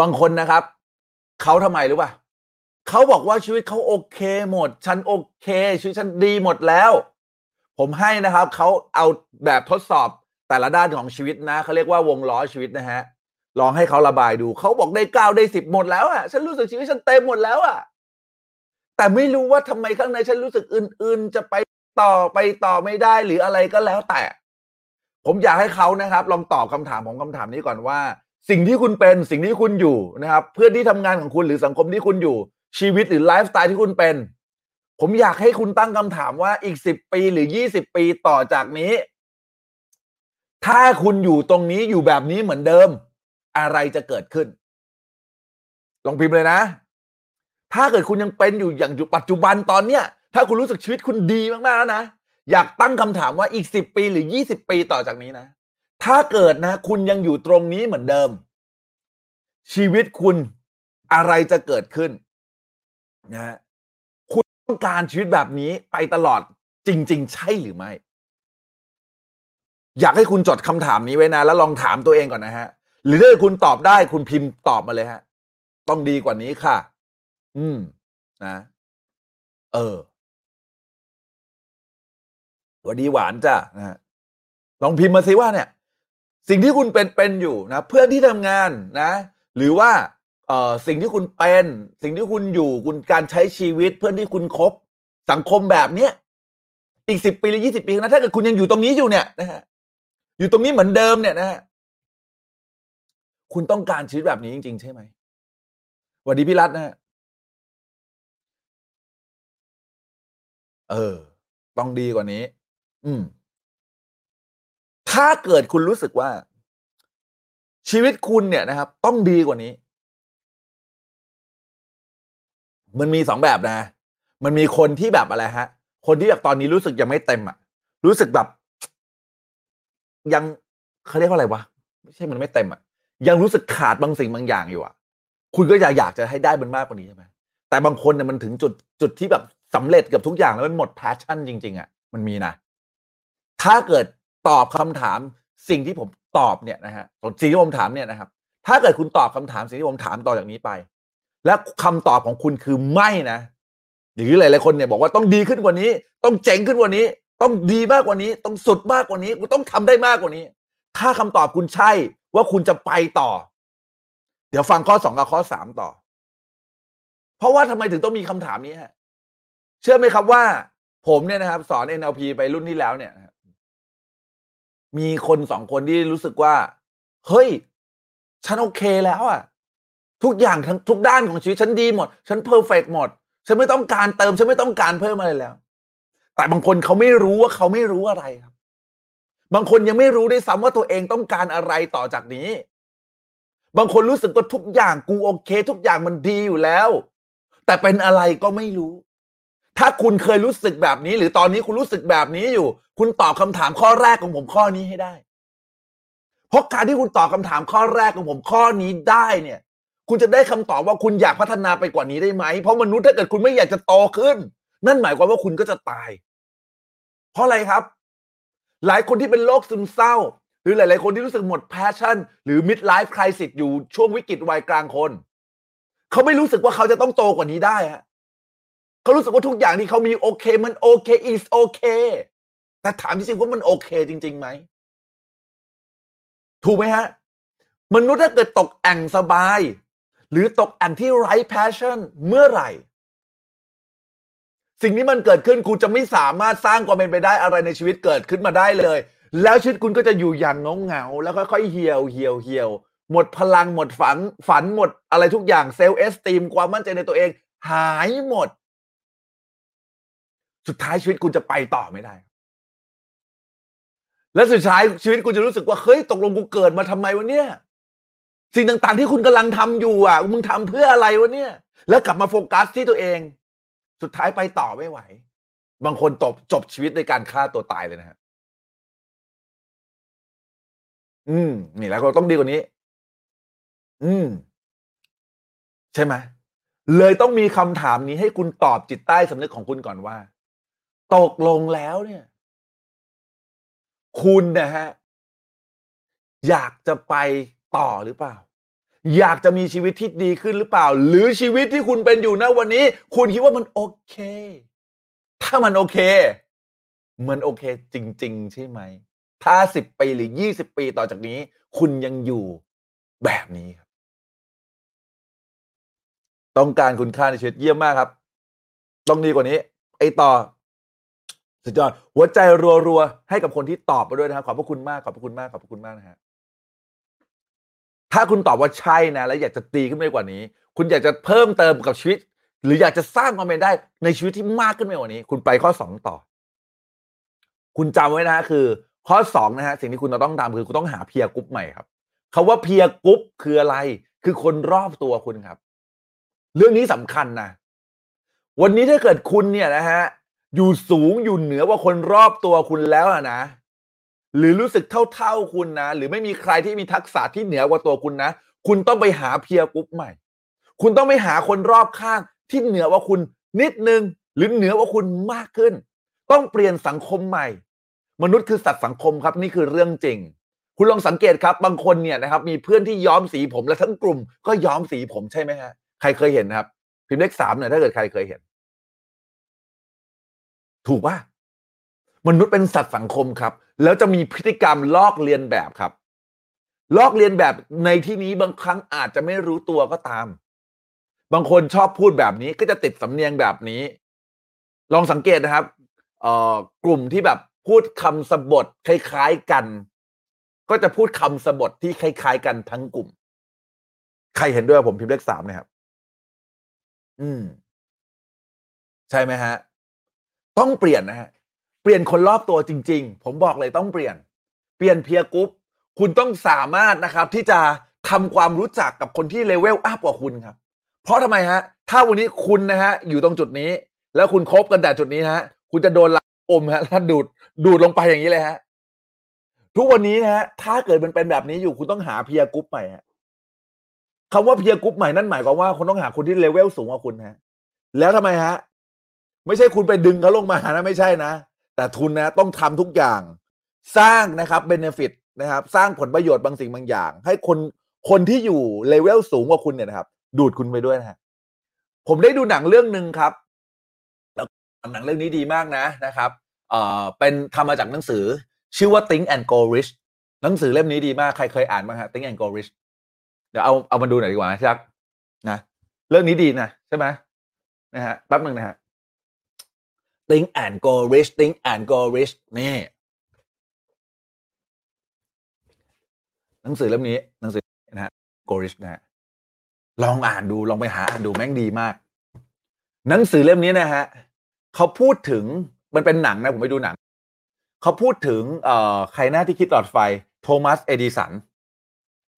บางคนนะครับ เขาทำไมรู้ป่ะเขาบอกว่าชีวิตเขาโอเคหมด ฉันโอเค ชีวิตฉันดีหมดแล้ว ผมให้นะครับ เขาเอาแบบทดสอบ แต่ละด้านของชีวิตนะเขาเรียกว่าวงล้อชีวิตนะฮะลองให้เขาระบายดูเขาบอกได้เก้าได้สิบหมดแล้วอะฉันรู้สึกชีวิตฉันเต็มหมดแล้วอะแต่ไม่รู้ว่าทำไมข้างในฉันรู้สึกอื่น ๆ จะไปต่อไปต่อไม่ได้หรืออะไรก็แล้วแต่ ผมอยากให้เขานะครับ ลองตอบคำถามของคำถามนี้ก่อนว่า สิ่งที่คุณเป็นสิ่งที่คุณอยู่นะครับ เพื่อนที่ทำงานของคุณหรือสังคมที่คุณอยู่ ชีวิตหรือไลฟ์สไตล์ที่คุณเป็น ผมอยากให้คุณตั้งคำถามว่าอีกสิบปีหรือยี่สิบปีต่อจากนี้ ถ้าคุณอยู่ตรงนี้อยู่แบบนี้เหมือนเดิม อะไรจะเกิดขึ้น ลองพิมพ์เลยนะ ถ้าเกิดคุณยังเป็นอยู่อย่างอยู่ปัจจุบันตอนเนี้ย ถ้าคุณรู้สึกชีวิตคุณดีมากๆแล้วนะ อยากตั้งคำถามว่าอีกสิบปีหรือยี่สิบปีต่อจากนี้นะ ถ้าเกิดนะ คุณยังอยู่ตรงนี้เหมือนเดิม ชีวิตคุณอะไรจะเกิดขึ้นนะฮะคุณต้องการชีวิตแบบนี้ไปตลอดจริง ๆ ใช่หรือไม่ อยากให้คุณจดคำถามนี้ไว้นะ แล้วลองถามตัวเองก่อนนะฮะ หรือถ้าคุณตอบได้คุณพิมพ์ตอบมาเลยฮะ ต้องดีกว่านี้ค่ะ อืม นะ เออวันดีหวานจ้ะนะฮะลองพิมพ์มาสิว่าเนี่ย สิ่งที่คุณเป็นเป็นอยู่นะเพื่อนที่ทำงานนะ หรือว่า เอ่อสิ่งที่คุณเป็น สิ่งที่คุณอยู่คุณการใช้ชีวิต เพื่อนที่คุณคบสังคมแบบเนี้ยอีกสิบปีหรือยี่สิบปีนะถ้าเกิดคุณยังอยู่ตรงนี้อยู่เนี่ยนะฮะ อยู่ตรงนี้เหมือนเดิมเนี่ยนะฮะคุณต้องการชีวิตแบบนี้จริง ๆ ใช่ไหมสวัสดีพี่รัตนะฮะเออ ต้องดีกว่านี้ อืม ถ้าเกิดคุณรู้สึกว่า ชีวิตคุณเนี่ยนะครับ ต้องดีกว่านี้ มันมีสองแบบนะ มันมีคนที่แบบอะไรฮะ คนที่แบบตอนนี้รู้สึกยังไม่เต็มอะรู้สึกแบบ ยังเขาเรียกว่าอะไรวะไม่ใช่มันไม่เต็มอะยังรู้สึกขาดบางสิ่งบางอย่างอยู่อะ คุณก็อยากอยากจะให้ได้มันมากกว่านี้ใช่ไหมแต่บางคนเนี่ยมันถึงจุดจุดที่แบบสำเร็จกับทุกอย่างแล้วมันหมด passion จริง ๆอะมันมีนะ ถ้าเกิดตอบคำถามสิ่งที่ผมตอบเนี่ยนะฮะสิ่งที่ผมถามเนี่ยนะครับ ถ้าเกิดคุณตอบคำถามสิ่งที่ผมถามต่อจากนี้ไป และคำตอบของคุณคือไม่นะหรือหลายๆคนเนี่ยบอกว่าต้องดีขึ้นกว่านี้ ต้องเจ๋งขึ้นกว่านี้ ต้องดีมากกว่านี้ ต้องสุดมากกว่านี้คุณต้องทำได้มากกว่านี้ ถ้าคำตอบคุณใช่ว่าคุณจะไปต่อ เดี๋ยวฟังข้อสองกับข้อสามต่อ เพราะว่าทำไมถึงต้องมีคำถามนี้ฮะเชื่อไหมครับว่า ผมเนี่ยนะครับ สอน NLP ไปรุ่นที่แล้วเนี่ยมีคนสองคนที่รู้สึกว่า เฮ้ย ฉันโอเคแล้วอะทุกอย่างทั้งทุกด้านของชีวิตฉันดีหมด ฉันเพอร์เฟกหมด ฉันไม่ต้องการเติม ฉันไม่ต้องการเพิ่มอะไรแล้ว แต่บางคนเขาไม่รู้ว่าเขาไม่รู้อะไรครับ บางคนยังไม่รู้ด้วยซ้ำว่าตัวเองต้องการอะไรต่อจากนี้ บางคนรู้สึกว่าทุกอย่างกูโอเค ทุกอย่างมันดีอยู่แล้ว แต่เป็นอะไรก็ไม่รู้ ถ้าคุณเคยรู้สึกแบบนี้ หรือตอนนี้คุณรู้สึกแบบนี้อยู่ คุณตอบคำถามข้อแรกของผมข้อนี้ให้ได้ เพราะการที่คุณตอบคำถามข้อแรกของผมข้อนี้ได้เนี่ยคุณจะได้คำตอบว่าคุณอยากพัฒนาไปกว่านี้ได้ไหม เพราะมนุษย์ถ้าเกิดคุณไม่อยากจะโตขึ้น นั่นหมายความว่าคุณก็จะตาย เพราะอะไรครับ หลายคนที่เป็นโรคซึมเศร้า หรือหลาย ๆ คนที่รู้สึกหมด passion หรือ mid life crisis อยู่ช่วงวิกฤตวัยกลางคน เขาไม่รู้สึกว่าเขาจะต้องโตกว่านี้ได้ฮะเขารู้สึกว่าทุกอย่างที่เขามีโอเค มันโอเค is okay แต่ถามจริงๆว่ามันโอเคจริงๆไหมถูกไหมฮะ มนุษย์ถ้าเกิดตกแอ่งสบาย หรือตกแอ่งที่ไร้ passion เมื่อไหร่ สิ่งนี้มันเกิดขึ้นคุณจะไม่สามารถสร้างความเป็นไปได้อะไรในชีวิตเกิดขึ้นมาได้เลย แล้วชีวิตคุณก็จะอยู่อย่างเงาเงาแล้วค่อยๆเหี่ยวเหี่ยวเหี่ยว หมดพลังหมดฝันฝันหมดอะไรทุกอย่างเซลล์เอสตีมความมั่นใจในตัวเอง หายหมด สุดท้ายชีวิตคุณจะไปต่อไม่ได้ และสุดท้ายชีวิตคุณจะรู้สึกว่าเฮ้ยตกลงกูเกิดมาทำไมวะเนี่ยสิ่งต่างๆที่คุณกำลังทำอยู่อะมึงทำเพื่ออะไรวะเนี่ย แล้วกลับมาโฟกัสที่ตัวเอง สุดท้ายไปต่อไม่ไหว บางคนจบจบชีวิตในการฆ่าตัวตายเลยนะฮะอืม นี่แล้วก็ต้องดีกว่านี้ อืม ใช่ไหมเลยต้องมีคำถามนี้ให้คุณตอบจิตใต้สำนึกของคุณก่อนว่า ตกลงแล้วเนี่ย คุณนะฮะ อยากจะไปต่อหรือเปล่า อยากจะมีชีวิตที่ดีขึ้นหรือเปล่า หรือชีวิตที่คุณเป็นอยู่นะวันนี้ คุณคิดว่ามันโอเค ถ้ามันโอเค มันโอเคจริง ๆ ใช่ไหม ถ้าสิบปีหรือยี่สิบปีต่อจากนี้ คุณยังอยู่แบบนี้ครับ ต้องการคุณค่าในชีวิตเยี่ยมมากครับ ต้องดีกว่านี้ ไอต่อสุดยอดหัวใจรัวๆให้กับคนที่ตอบมาด้วยนะครับขอบพระคุณมากขอบพระคุณมากขอบพระคุณมากนะฮะ ถ้าคุณตอบว่าใช่นะ แล้วอยากจะตีขึ้นไปกว่านี้ คุณอยากจะเพิ่มเติมกับชีวิต หรืออยากจะสร้างความเป็นได้ในชีวิตที่มากขึ้นไปกว่านี้ คุณไปข้อสองต่อ คุณจำไว้นะคือ ข้อสองนะฮะสิ่งที่คุณต้องทำคือคุณต้องหาเพียร์กรุ๊ปใหม่ครับคำว่า peer group คืออะไร คือคนรอบตัวคุณครับ เรื่องนี้สำคัญนะวันนี้ถ้าเกิดคุณเนี่ยนะฮะอยู่สูงอยู่เหนือกว่าคนรอบตัวคุณแล้วนะ หรือรู้สึกเท่าๆคุณนะ หรือไม่มีใครที่มีทักษะที่เหนือกว่าตัวคุณนะ คุณต้องไปหา peer group ใหม่ คุณต้องไปหาคนรอบข้างที่เหนือกว่าคุณนิดนึง หรือเหนือกว่าคุณมากขึ้น ต้องเปลี่ยนสังคมใหม่ มนุษย์คือสัตว์สังคมครับนี่คือเรื่องจริง คุณลองสังเกตครับบางคนเนี่ยนะครับมีเพื่อนที่ย้อมสีผมและทั้งกลุ่ม ก็ย้อมสีผมใช่ไหมฮะใครเคยเห็นครับ พิมพ์เลขสามเนี่ยถ้าเกิดใครเคยเห็น ถูกป่ะ มนุษย์เป็นสัตว์สังคมครับ แล้วจะมีพฤติกรรมลอกเลียนแบบครับ ลอกเลียนแบบในที่นี้บางครั้งอาจจะไม่รู้ตัวก็ตาม บางคนชอบพูดแบบนี้ก็จะติดสำเนียงแบบนี้ ลองสังเกตนะครับเอ่อกลุ่มที่แบบพูดคำสบถคล้ายๆกัน ก็จะพูดคำสบถที่คล้ายๆกันทั้งกลุ่ม ใครเห็นด้วยผมพิมพ์เลขสามนะครับ อืม ใช่ไหมฮะ ต้องเปลี่ยนนะฮะ เปลี่ยนคนรอบตัวจริง ๆ ผมบอกเลยต้องเปลี่ยน เปลี่ยน peer group คุณต้องสามารถนะครับที่จะทำความรู้จักกับคนที่ level up กว่าคุณครับ เพราะทำไมฮะ ถ้าวันนี้คุณนะฮะอยู่ตรงจุดนี้ แล้วคุณคบกันแต่จุดนี้ฮะ คุณจะโดนลักอมฮะแล้วดูดดูดลงไปอย่างนี้เลยฮะ ทุกวันนี้นะฮะถ้าเกิดมันเป็นแบบนี้อยู่คุณต้องหา peer group ใหม่ฮะคำว่า peer group ใหม่นั่นหมายความว่าคุณต้องหาคนที่เลเวลสูงกว่าคุณฮะ แล้วทำไมฮะ ไม่ใช่คุณไปดึงเขาลงมานะไม่ใช่นะ แต่คุณนะต้องทำทุกอย่างสร้างนะครับ benefit นะครับ สร้างผลประโยชน์บางสิ่งบางอย่าง ให้คนคนที่อยู่เลเวลสูงกว่าคุณเนี่ยนะครับ ดูดคุณไปด้วยนะฮะผมได้ดูหนังเรื่องหนึ่งครับ แล้วหนังเรื่องนี้ดีมากนะนะครับเอ่อเป็นทำมาจากหนังสือ ชื่อว่า Think and Go Rich หนังสือเล่มนี้ดีมากใครเคยอ่านบ้างฮะ Think and Go Rich เดี๋ยวเอาเอามาดูหน่อยดีกว่านะชักนะ เรื่องนี้ดีนะใช่ไหมนะฮะแป๊บหนึ่งนะฮะ Think and Go Rich Think and Go Rich นี่หนังสือเล่มนี้หนังสือนะฮะโกริชนะฮะลองอ่านดูลองไปหาอ่านดูแม่งดีมาก หนังสือเล่มนี้นะฮะเขาพูดถึงมันเป็นหนังนะผมไปดูหนังเขาพูดถึงเอ่อใครหน้าที่คิดหลอดไฟ โทมัสเอดิสัน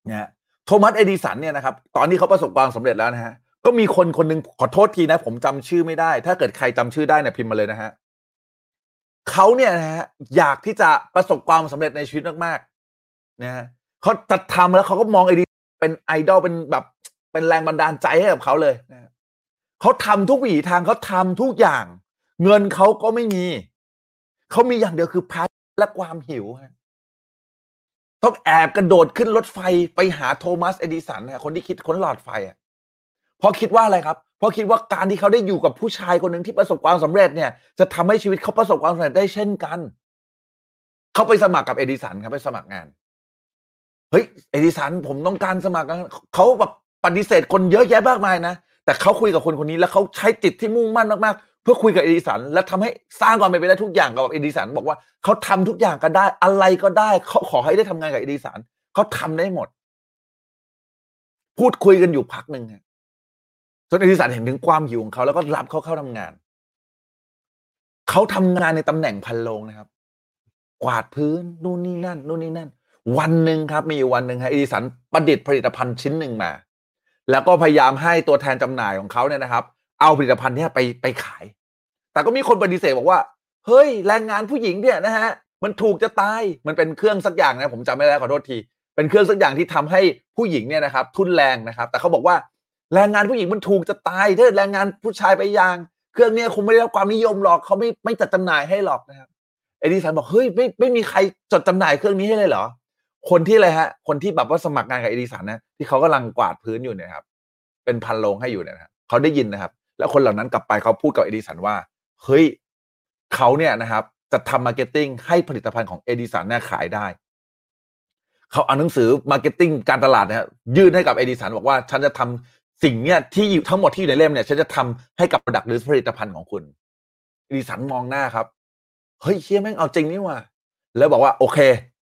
เนะฮะโทมัสเอดิสันเนี่ยนะครับ ตอนนี้เขาประสบความสำเร็จแล้วนะฮะ ก็มีคนคนหนึ่งขอโทษทีนะ ผมจำชื่อไม่ได้ ถ้าเกิดใครจำชื่อได้เนี่ยพิมพ์มาเลยนะฮะเขาเนี่ยนะฮะอยากที่จะประสบความสำเร็จในชีวิตมากๆนะฮะเขาจะทำแล้วเขาก็มองเอดิเป็นไอดอลเป็นแบบเป็นแรงบันดาลใจให้กับเขาเลยนะฮะเขาทำทุกวิถีทางเขาทำทุกอย่าง เงินเขาก็ไม่มี เขามีอย่างเดียวคือแพชและความหิวฮะต้องแอบกระโดดขึ้นรถไฟไปหาโทมัสเอดิสันนะคนที่คิดค้นหลอดไฟอะ เพราะคิดว่าอะไรครับ เพราะคิดว่าการที่เขาได้อยู่กับผู้ชายคนหนึ่งที่ประสบความสำเร็จเนี่ย จะทำให้ชีวิตเขาประสบความสำเร็จได้เช่นกัน เขาไปสมัครกับเอดิสันครับไปสมัครงาน เฮ้ยเอดิสันผมต้องการสมัครงานเขาแบบปฏิเสธคนเยอะแยะมากมายนะ แต่เขาคุยกับคนคนนี้แล้วเขาใช้จิตที่มุ่งมั่นมากๆ เพื่อคุยกับเอดิสัน และทำให้สร้างความเป็นไปได้ทุกอย่างกับเอดิสัน บอกว่าเขาทำทุกอย่างก็ได้อะไรก็ได้เขาขอให้ได้ทำงานกับเอดิสันเขาทำได้หมด พูดคุยกันอยู่พักหนึ่งฮะ จนเอดิสันเห็นถึงความหิวของเขาแล้วก็รับเขาเข้าทำงาน เขาทำงานในตำแหน่งพันโลงนะครับ กวาดพื้นนู่นนี่นั่นนู่นนี่นั่น วันหนึ่งครับ มีอยู่วันหนึ่งฮะเอดิสันประดิษฐ์ผลิตภัณฑ์ชิ้นหนึ่งมา แล้วก็พยายามให้ตัวแทนจำหน่ายของเขาเนี่ยนะครับ เอาผลิตภัณฑ์เนี้ไปไปขาย แต่ก็มีคนปฏิเสธบอกว่า เฮ้ยแรงงานผู้หญิงเนี่ยนะฮะมันถูกจะตายมันเป็นเครื่องสักอย่างนะผมจำไม่ได้ขอโทษทีเป็นเครื่องสักอย่างที่ทำให้ผู้หญิงเนี่ยนะครับ ทุนแรงนะครับ แต่เขาบอกว่า แรงงานผู้หญิงมันถูกจะตายถ้าแรงงานผู้ชายไปยาง เครื่องเนี้ยคงไม่ได้รับความนิยมหรอกเขาไม่ไม่จัดจำหน่ายให้หรอกนะครับเอดิสันบอกเฮ้ยไม่ไม่มีใครจดจำหน่ายเครื่องนี้ให้เลยเหรอ คนที่อะไรฮะ คนที่แบบว่าสมัครงานกับเอดิสันนะที่เขากำลังกวาดพื้นอยู่เนี่ยครับ เป็นพันโลงให้อยู่เนี่ยนะครับเขาได้ยินนะครับ แล้วคนเหล่านั้นกลับไปเขาพูดกับเอดิสันว่าเฮ้ยเขาเนี่ยนะครับจะทำ marketing ให้ผลิตภัณฑ์ของเอดิสันเนี่ยขายได้ เขาเอาหนังสือ marketing การตลาดเนี่ยยื่นให้กับเอดิสันบอกว่าฉันจะทำ สิ่งเนี่ยที่อยู่ทั้งหมดที่อยู่ในเล่มเนี่ยฉันจะทำให้กับผลิตหรือผลิตภัณฑ์ของคุณเอดิสันมองหน้าครับ เฮ้ยเชี่ยแม่งเอาจริงนี่ว่ะแล้วบอกว่าโอเค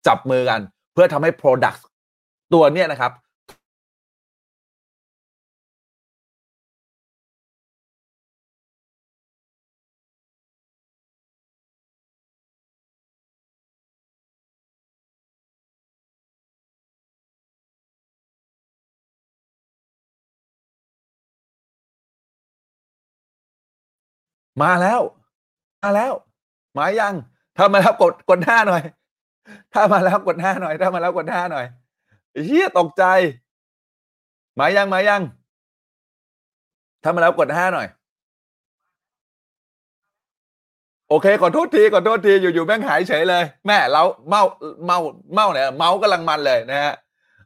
จับมือกัน เพื่อทำให้ product ตัวเนี่ยนะครับ มาแล้ว มาแล้ว มายัง ถ้ามาแล้วกดกดหน้าหน่อย ถ้ามาแล้วกดหน้าหน่อย ถ้ามาแล้วกดหน้าหน่อยเฮียตกใจ มายังมายัง ถ้ามาแล้วกดห้าหน่อย โอเคขอโทษทีขอโทษทีอยู่ๆแม่งหายเฉยเลย แม่เราเมาเมาเมาเนี่ยเมากำลังมันเลยนะฮะ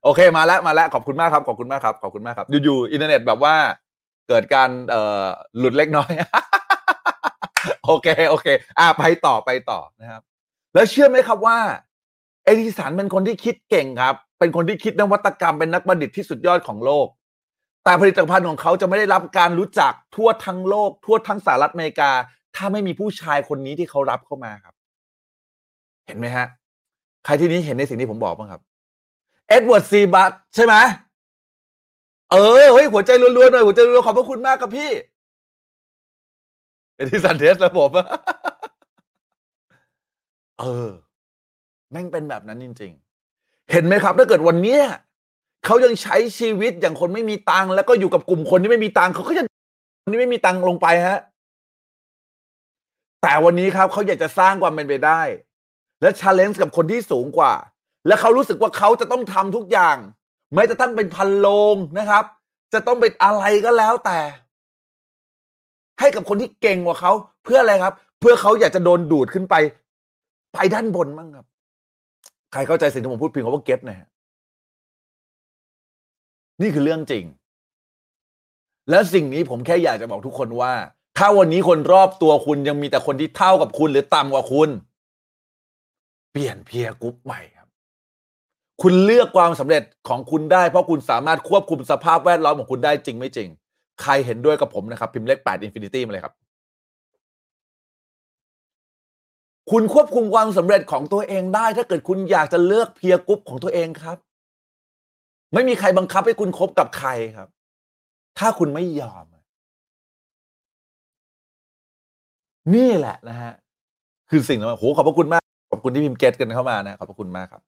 โอเคมาแล้วมาแล้วขอบคุณมากครับขอบคุณมากครับขอบคุณมากครับอยู่ๆอินเทอร์เน็ตแบบว่าเกิดการเอ่อหลุดเล็กน้อย โอเคโอเค อ่าไปต่อไปต่อนะครับ แล้วเชื่อไหมครับว่า เอดิสันเป็นคนที่คิดเก่งครับ เป็นคนที่คิดนวัตกรรมเป็นนักประดิษฐ์ที่สุดยอดของโลก แต่ผลิตภัณฑ์ของเขาจะไม่ได้รับการรู้จักทั่วทั้งโลก ทั่วทั้งสหรัฐอเมริกา ถ้าไม่มีผู้ชายคนนี้ที่เขารับเข้ามาครับ เห็นไหมฮะ ใครที่นี้เห็นในสิ่งที่ผมบอกบ้างครับเอ็ดเวิร์ดซีบัตใช่ไหมเออเฮ้ยหัวใจรัวๆหน่อยหัวใจรัวๆขอบพระคุณมากครับพี่ เอดิสันเทสแล้วผมเออ แม่งเป็นแบบนั้นจริง ๆ เห็นไหมครับ ถ้าเกิดวันนี้เขายังใช้ชีวิตอย่างคนไม่มีตังค์แล้วก็อยู่กับกลุ่มคนที่ไม่มีตังค์เขาก็จะคนที่ไม่มีตังค์ลงไปฮะ แต่วันนี้ครับเขาอยากจะสร้างความเป็นไปได้ และ challenge กับคนที่สูงกว่า และเขารู้สึกว่าเขาจะต้องทำทุกอย่างไม่จะต้องเป็นภารโรงนะครับ จะต้องเป็นอะไรก็แล้วแต่ ให้กับคนที่เก่งกว่าเขาเพื่ออะไรครับ เพื่อเขาอยากจะโดนดูดขึ้นไป ไปด้านบนมั้งครับ ใครเข้าใจสิ่งที่ผมพูดพิมพ์คำว่า get นะฮะนี่คือเรื่องจริง และสิ่งนี้ผมแค่อยากจะบอกทุกคนว่า ถ้าวันนี้คนรอบตัวคุณยังมีแต่คนที่เท่ากับคุณหรือต่ำกว่าคุณ เปลี่ยน peer group ใหม่ครับ คุณเลือกความสำเร็จของคุณได้ เพราะคุณสามารถควบคุมสภาพแวดล้อมของคุณได้จริงไม่จริง ใครเห็นด้วยกับผมนะครับ พิมพ์เลขแปด infinity มาเลยครับ คุณควบคุมความสำเร็จของตัวเองได้ ถ้าเกิดคุณอยากจะเลือก peer group ของตัวเองครับ ไม่มีใครบังคับให้คุณคบกับใครครับ ถ้าคุณไม่ยอม นี่แหละนะฮะคือสิ่งที่โหขอบพระคุณมาก ขอบคุณที่พิมพ์ get กันเข้ามานะ ขอบพระคุณมากครับ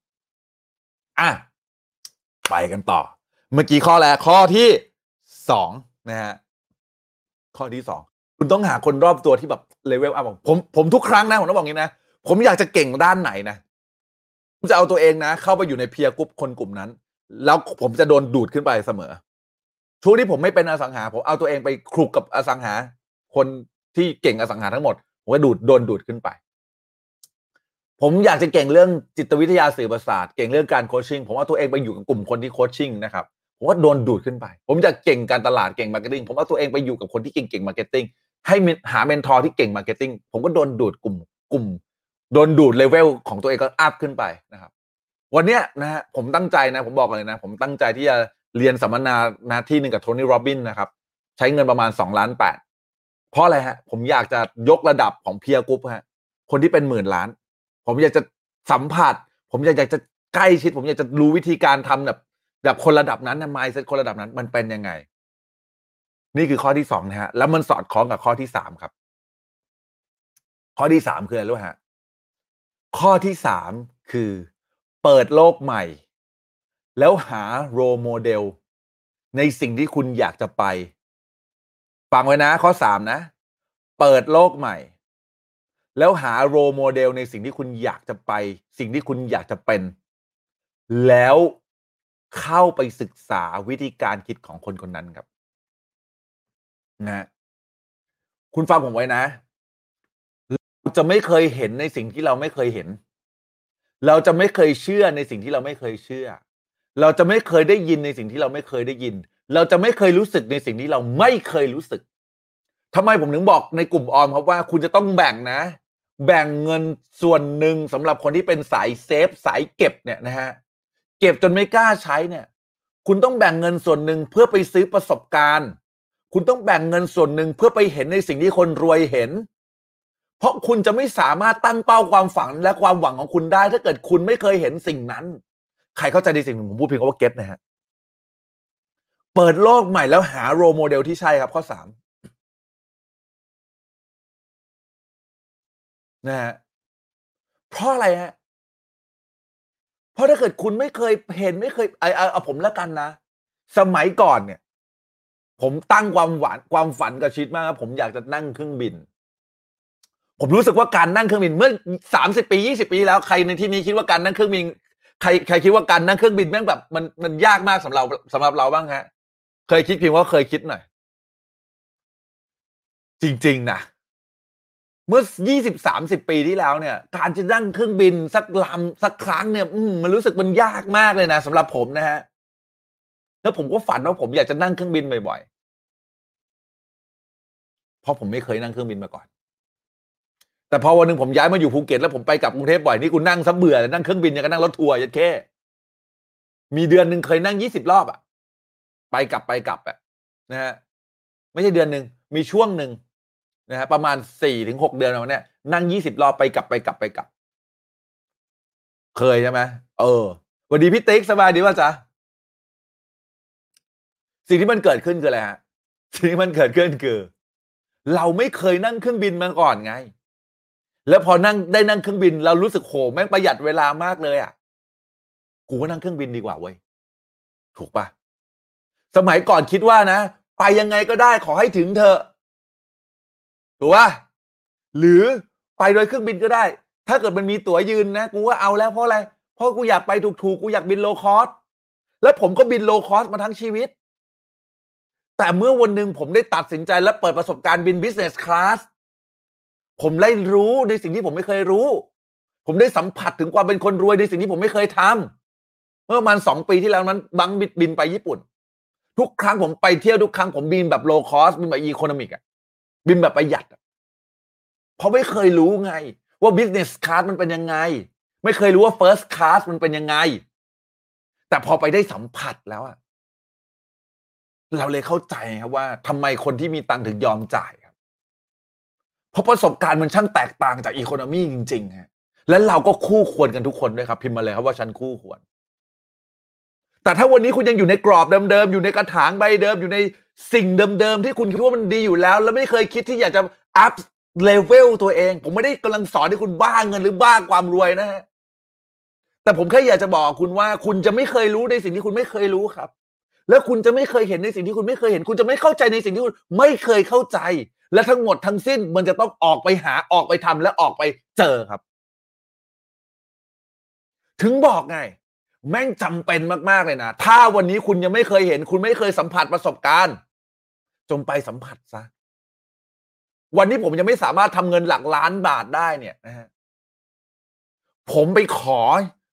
อะ ไปกันต่อ เมื่อกี้ข้อแรกข้อที่สอง นะฮะข้อที่สองคุณต้องหาคนรอบตัวที่แบบ level up ผมผมทุกครั้งนะผมต้องบอกงี้นะผมอยากจะเก่งด้านไหนนะผมจะเอาตัวเองนะ เข้าไปอยู่ใน peer group คนกลุ่มนั้น แล้วผมจะโดนดูดขึ้นไปเสมอช่วงที่ผมไม่เป็นอสังหา ผมเอาตัวเองไปคลุกกับอสังหา คนที่เก่งอสังหาทั้งหมดผมก็ดูดโดนดูดขึ้นไป ผมอยากจะเก่งเรื่องจิตวิทยาสื่อประสาท เก่งเรื่องการ coaching ผมเอาตัวเองไปอยู่กับกลุ่มคนที่ coaching นะครับ ผมก็โดนดูดขึ้นไป ผมอยากเก่งการตลาดเก่ง marketing ผมเอาตัวเองไปอยู่กับคนที่เก่งๆ marketing ให้หา mentor ที่เก่ง marketing ผมก็โดนดูดกลุ่มกลุ่ม โดนดูดเลเวลของตัวเองก็อัพขึ้นไปนะครับ วันเนี้ยนะฮะผมตั้งใจนะ ผมบอกเลยนะ ผมตั้งใจที่จะเรียนสัมมนานาที่หนึ่งกับโทนี่โรบินนะครับ ใช้เงินประมาณสองล้านแปดเพราะอะไรฮะ ผมอยากจะยกระดับของ peer group ฮะคนที่เป็นหมื่นล้าน ผมอยากจะสัมผัส ผมอยากจะใกล้ชิด ผมอยากจะรู้วิธีการทำแบบ แบบคนระดับนั้นนะ mindset คนระดับนั้น มันเป็นยังไง นี่คือข้อที่สองนะฮะ แล้วมันสอดคล้องกับข้อที่สามครับ ข้อที่สามคืออะไรรู้ฮะ ข้อที่สามคือ เปิดโลกใหม่ แล้วหาโรโมเดล ในสิ่งที่คุณอยากจะไป ฟังไว้นะ ข้อสามนะ เปิดโลกใหม่ แล้วหาโรโมเดลในสิ่งที่คุณอยากจะไป สิ่งที่คุณอยากจะเป็น แล้ว เข้าไปศึกษาวิธีการคิดของคนคนนั้นครับนะคุณฟังผมไว้นะ เราจะไม่เคยเห็นในสิ่งที่เราไม่เคยเห็น เราจะไม่เคยเชื่อในสิ่งที่เราไม่เคยเชื่อ เราจะไม่เคยได้ยินในสิ่งที่เราไม่เคยได้ยิน เราจะไม่เคยรู้สึกในสิ่งที่เราไม่เคยรู้สึกทำไมผมถึงบอกในกลุ่มออมครับว่าคุณจะต้องแบ่งนะ แบ่งเงินส่วนหนึ่งสำหรับคนที่เป็นสายเซฟสายเก็บเนี่ยนะฮะ ก็บจนไม่กล้าใช้เนี่ย คุณต้องแบ่งเงินส่วนหนึ่งเพื่อไปซื้อประสบการณ์ คุณต้องแบ่งเงินส่วนหนึ่งเพื่อไปเห็นในสิ่งที่คนรวยเห็น เพราะคุณจะไม่สามารถตั้งเป้าความฝันและความหวังของคุณได้ ถ้าเกิดคุณไม่เคยเห็นสิ่งนั้น ใครเข้าใจในสิ่งผมพูดเพียงว่าเก็ตนะฮะเปิดโลกใหม่แล้วหาโรโมเดลที่ใช่ครับข้อสามนะฮะเพราะอะไรฮะ เพราะถ้าเกิดคุณไม่เคยเห็นไม่เคยไอเอาผมแล้วกันนะ สมัยก่อนเนี่ย ผมตั้งความหวานความฝันกับชีวิตมากผมอยากจะนั่งเครื่องบิน ผมรู้สึกว่าการนั่งเครื่องบินเมื่อสามสิบปียี่สิบปี แล้วใครในที่นี้คิดว่าการนั่งเครื่องบินใครใครคิดว่าการนั่งเครื่องบินแม่งแบบมันมันยากมากสำหรับสำหรับเราบ้างฮะ เคยคิดเพียงว่าเคยคิดหน่อยจริง ๆนะ เมื่อยี่สิบสามสิบปีที่แล้วเนี่ย การจะนั่งเครื่องบินสักลำสักครั้งเนี่ยมมันรู้สึกมันยากมากเลยนะสำหรับผมนะฮะ แล้วผมก็ฝันว่าผมอยากจะนั่งเครื่องบินบ่อยๆ เพราะผมไม่เคยนั่งเครื่องบินมาก่อน แต่พอวันหนึ่งผมย้ายมาอยู่ภูเก็ตแล้วผมไปกลับกรุงเทพบ่อยนี่กูนั่งซะเบื่อเลยนั่งเครื่องบินยังก็นั่งรถทัวร์ยัดแค่มีเดือนหนึ่งเคยนั่งยี่สิบรอบอะไปกลับไปกลับอะนะฮะไม่ใช่เดือนหนึ่งมีช่วงหนึ่ง นะฮะประมาณสี่ถึงหกเดือนวันเนี้ยนั่งยี่สิบรอบไปกลับไปกลับไปกลับ เคยใช่ไหมเออสวัสดีพี่ติ๊กสบายดีว่าจ๊ะสิ่งที่มันเกิดขึ้นคืออะไรฮะสิ่งที่มันเกิดขึ้นคือ เราไม่เคยนั่งเครื่องบินมาก่อนไง แล้วพอนั่งได้นั่งเครื่องบิน เรารู้สึกโหแม่งประหยัดเวลามากเลยอะกูก็นั่งเครื่องบินดีกว่าเว้ยถูกปะสมัยก่อนคิดว่านะ ไปยังไงก็ได้ขอให้ถึงเถอะ ถูกปะหรือไปโดยเครื่องบินก็ได้ ถ้าเกิดมันมีตั๋วยืนนะ กูว่าเอาแล้วเพราะอะไร เพราะกูอยากไปถูกๆ กูอยากบิน low cost แล้วผมก็บิน low cost มาทั้งชีวิต แต่เมื่อวันหนึ่งผมได้ตัดสินใจและเปิดประสบการณ์บิน business class ผมได้รู้ในสิ่งที่ผมไม่เคยรู้ ผมได้สัมผัสถึงความเป็นคนรวยในสิ่งที่ผมไม่เคยทำเมื่อประมาณสองปีที่แล้วนั้นบังบินไปญี่ปุ่น ทุกครั้งผมไปเที่ยวทุกครั้งผมบินแบบโลคอสบินแบบอีโคโนมิกอะ บินแบบประหยัด เพราะไม่เคยรู้ไง ว่า business class มันเป็นยังไง ไม่เคยรู้ว่า first class มันเป็นยังไง แต่พอไปได้สัมผัสแล้วอะเราเลยเข้าใจครับว่าทำไมคนที่มีตังถึงยอมจ่ายครับ เพราะประสบการณ์มันช่างแตกต่างจากอีโคโนมีจริงๆฮะและเราก็คู่ควรกันทุกคนด้วยครับ พิมพ์มาเลยครับว่าฉันคู่ควร แต่ถ้าวันนี้คุณยังอยู่ในกรอบเดิมๆอยู่ในกระถางใบเดิมอยู่ใน สิ่งเดิมๆที่คุณคิดว่ามันดีอยู่แล้ว แล้วไม่เคยคิดที่อยากจะอัพเลเวลตัวเอง ผมไม่ได้กำลังสอนให้คุณบ้าเงินหรือบ้าความรวยนะฮะแต่ผมแค่อยากจะบอกคุณว่า คุณจะไม่เคยรู้ในสิ่งที่คุณไม่เคยรู้ครับ แล้วคุณจะไม่เคยเห็นในสิ่งที่คุณไม่เคยเห็น คุณจะไม่เข้าใจในสิ่งที่คุณไม่เคยเข้าใจ และทั้งหมดทั้งสิ้นมันจะต้องออกไปหาออกไปทำและออกไปเจอครับ ถึงบอกไงแม่งจำเป็นมากๆเลยนะ ถ้าวันนี้คุณยังไม่เคยเห็น คุณไม่เคยสัมผัสประสบการณ์ จงไปสัมผัสซะวันนี้ผมยังไม่สามารถทำเงินหลักล้านบาทได้เนี่ยนะฮะผมไปขอ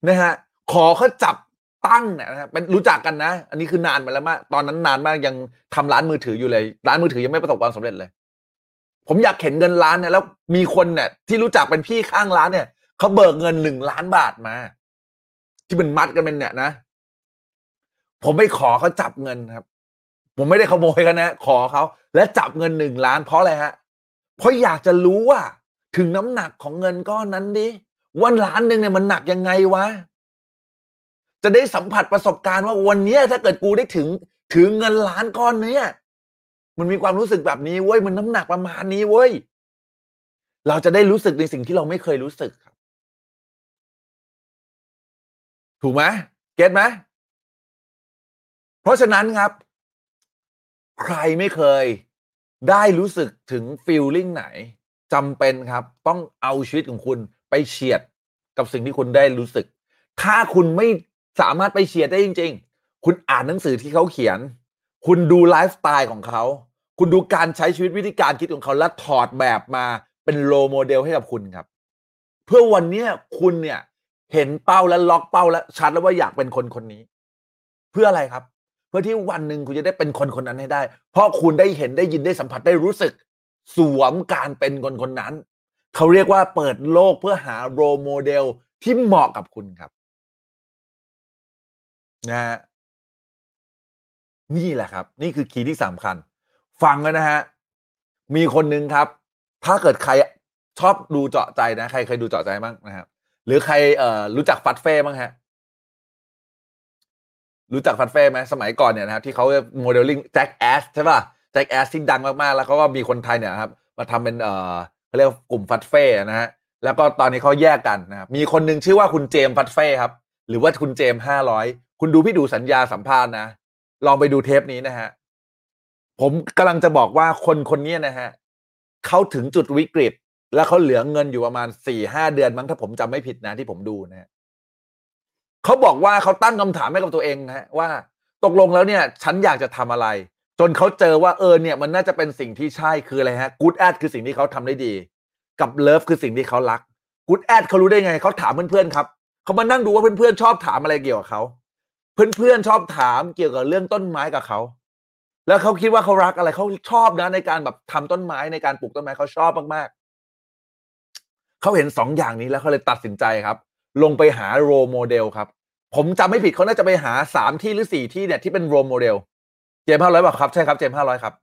นะฮะขอเขาจับตั้งเนี่ยนะฮะเป็นรู้จักกันนะ อันนี้คือนานมาแล้วมากตอนนั้นนานมากยังทำร้านมือถืออยู่เลย ร้านมือถือยังไม่ประสบความสำเร็จเลย ผมอยากเห็นเงินล้านเนี่ยแล้วมีคนเนี่ยที่รู้จักเป็นพี่ข้างร้านเนี่ยเขาเบิกเงินหนึ่งล้านบาทมา ที่เป็นมัดกันเป็นเนี่ยนะ ผมไปขอเขาจับเงินครับ ผมไม่ได้ขโมยกันนะ ขอเขาและจับเงินหนึ่งล้านเพราะอะไรฮะเพราะอยากจะรู้ว่า ถึงน้ำหนักของเงินก้อนนั้นดิวันล้านหนึ่งเนี่ยมันหนักยังไงวะจะได้สัมผัสประสบการณ์ว่าวันนี้ถ้าเกิดกูได้ถึงถึงเงินล้านก้อนเนี้ยมันมีความรู้สึกแบบนี้เว้ยมันน้ำหนักประมาณนี้เว้ยเราจะได้รู้สึกในสิ่งที่เราไม่เคยรู้สึกครับ ถูกไหมเก็ตไหมเพราะฉะนั้นครับ ใครไม่เคยได้รู้สึกถึงฟีลลิ่งไหนจำเป็นครับ ต้องเอาชีวิตของคุณไปเฉียดกับสิ่งที่คุณได้รู้สึก ถ้าคุณไม่สามารถไปเฉียดได้จริง ๆ คุณอ่านหนังสือที่เขาเขียน คุณดูไลฟ์สไตล์ของเขา คุณดูการใช้ชีวิตวิธีการคิดของเขาและถอดแบบมาเป็นโลโมเดลให้กับคุณครับ เพื่อวันนี้คุณเนี่ยเห็นเป้าและล็อกเป้าและชัดแล้วว่าอยากเป็นคนคนนี้ เพื่ออะไรครับ พื่อที่วันหนึ่งคุณจะได้เป็นคนคนนั้นให้ได้ เพราะคุณได้เห็นได้ยินได้สัมผัสได้รู้สึก สวมการเป็นคนคนนั้น เขาเรียกว่าเปิดโลกเพื่อหา role model ที่เหมาะกับคุณครับนะฮะนี่แหละครับ นี่คือ key ที่สำคัญ ฟังกันนะฮะ มีคนหนึ่งครับ ถ้าเกิดใครชอบดูเจาะใจนะ ใครเคยดูเจาะใจบ้างนะครับหรือใครเอ่อรู้จักฟัดเฟ่บ้างฮะ รู้จักฟัดเฟ่ไหมสมัยก่อนเนี่ยนะครับที่เขาmodeling Jackass ใช่ป่ะ Jackass ที่ดังมากๆ แล้วเขาก็มีคนไทยเนี่ยครับมาทำเป็นเอ่อเขาเรียกกลุ่มฟัดเฟ่นะฮะแล้วก็ตอนนี้เขาแยกกันนะครับมีคนหนึ่งชื่อว่าคุณเจมฟัดเฟ่ครับ หรือว่าคุณเจมห้าร้อยคุณดูพี่ดูสัญญาสัมภาษณ์นะ ลองไปดูเทปนี้นะฮะผมกำลังจะบอกว่าคนคนนี้นะฮะเขาถึงจุดวิกฤต แล้วเขาเหลือเงินอยู่ประมาณสี่ห้าเดือนมั้งถ้าผมจำไม่ผิดนะที่ผมดูนะฮะ เขาบอกว่าเขาตั้งคำถามให้กับตัวเองนะฮะว่าตกลงแล้วเนี่ย ฉันอยากจะทำอะไร จนเขาเจอว่าเออเนี่ยมันน่าจะเป็นสิ่งที่ใช่คืออะไรฮะกูดแอดคือสิ่งที่เขาทำได้ดี กับเลิฟคือสิ่งที่เขารักกูดแอดเขารู้ได้ไงเขาถามเพื่อนๆครับเขามานั่งดูว่าเพื่อนๆชอบถามอะไรเกี่ยวกับเขาเพื่อนๆชอบถามเกี่ยวกับเรื่องต้นไม้กับเขาแล้วเขาคิดว่าเขารักอะไรเขาชอบนะในการแบบทำต้นไม้ในการปลูกต้นไม้เขาชอบมากๆเขาเห็นสองอย่างนี้แล้วเขาเลยตัดสินใจครับ ลงไปหา role model ครับ ผมจำไม่ผิดเขาน่าจะไปหาสามที่หรือสี่ที่เนี่ยที่เป็น role model เจมห้าร้อยบอกครับใช่ครับเจมห้าร้อยครับ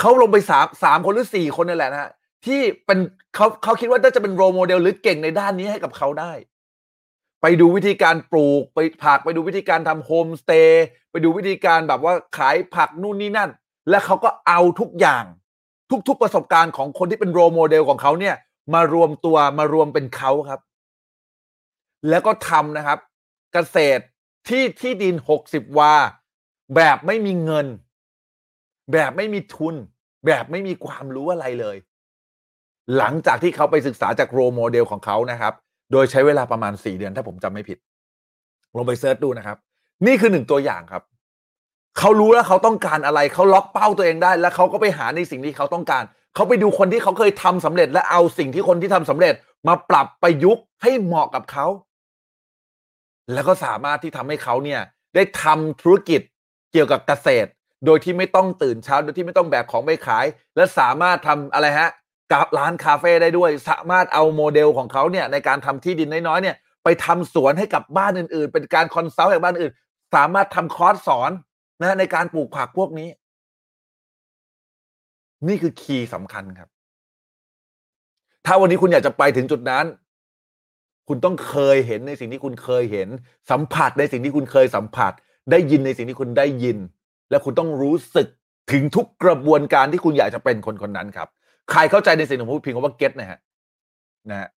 เขาลงไปสามสามคนหรือสี่คนนี่แหละนะฮะที่เป็นเขาเขาคิดว่าน่าจะเป็น role model หรือเก่งในด้านนี้ให้กับเขาได้ ไปดูวิธีการปลูกไปผักไปดูวิธีการทำโฮมสเตย์ไปดูวิธีการแบบว่าขายผักนู่นนี่นั่น และเขาก็เอาทุกอย่างทุกๆประสบการณ์ของคนที่เป็น role model ของเขาเนี่ย มารวมตัวมารวมเป็นเขาครับ แล้วก็ทำนะครับ เกษตรที่ที่ดินหกสิบวา แบบไม่มีเงิน แบบไม่มีทุน แบบไม่มีความรู้อะไรเลย หลังจากที่เขาไปศึกษาจาก role model ของเขานะครับ โดยใช้เวลาประมาณสี่เดือนถ้าผมจำไม่ผิดลองไป search ดูนะครับ นี่คือหนึ่งตัวอย่างครับ เขารู้แล้วเขาต้องการอะไร เขาล็อกเป้าตัวเองได้ แล้วเขาก็ไปหาในสิ่งที่เขาต้องการ เขาไปดูคนที่เขาเคยทำสำเร็จ และเอาสิ่งที่คนที่ทำสำเร็จมาปรับประยุกต์ให้เหมาะกับเขา แล้วก็สามารถที่ทำให้เขาเนี่ยได้ทำธุรกิจเกี่ยวกับเกษตร โดยที่ไม่ต้องตื่นเช้า โดยที่ไม่ต้องแบกของไปขาย และสามารถทำอะไรฮะกับร้านคาเฟ่ได้ด้วย สามารถเอาโมเดลของเขาเนี่ยในการทำที่ดินน้อยๆเนี่ยไปทำสวนให้กับบ้านอื่น ๆ เป็นการคอนซัลท์ให้กับบ้านอื่น สามารถทำคอร์สสอนนะในการปลูกผักพวกนี้ นี่คือ key สำคัญครับ ถ้าวันนี้คุณอยากจะไปถึงจุดนั้น คุณต้องเคยเห็นในสิ่งที่คุณเคยเห็น สัมผัสในสิ่งที่คุณเคยสัมผัส ได้ยินในสิ่งที่คุณได้ยิน และคุณต้องรู้สึกถึงทุกกระบวนการที่คุณอยากจะเป็นคนคนนั้นครับ ใครเข้าใจในสิ่งที่ผมพูดพิมพ์ว่า get นะฮะนะฮะ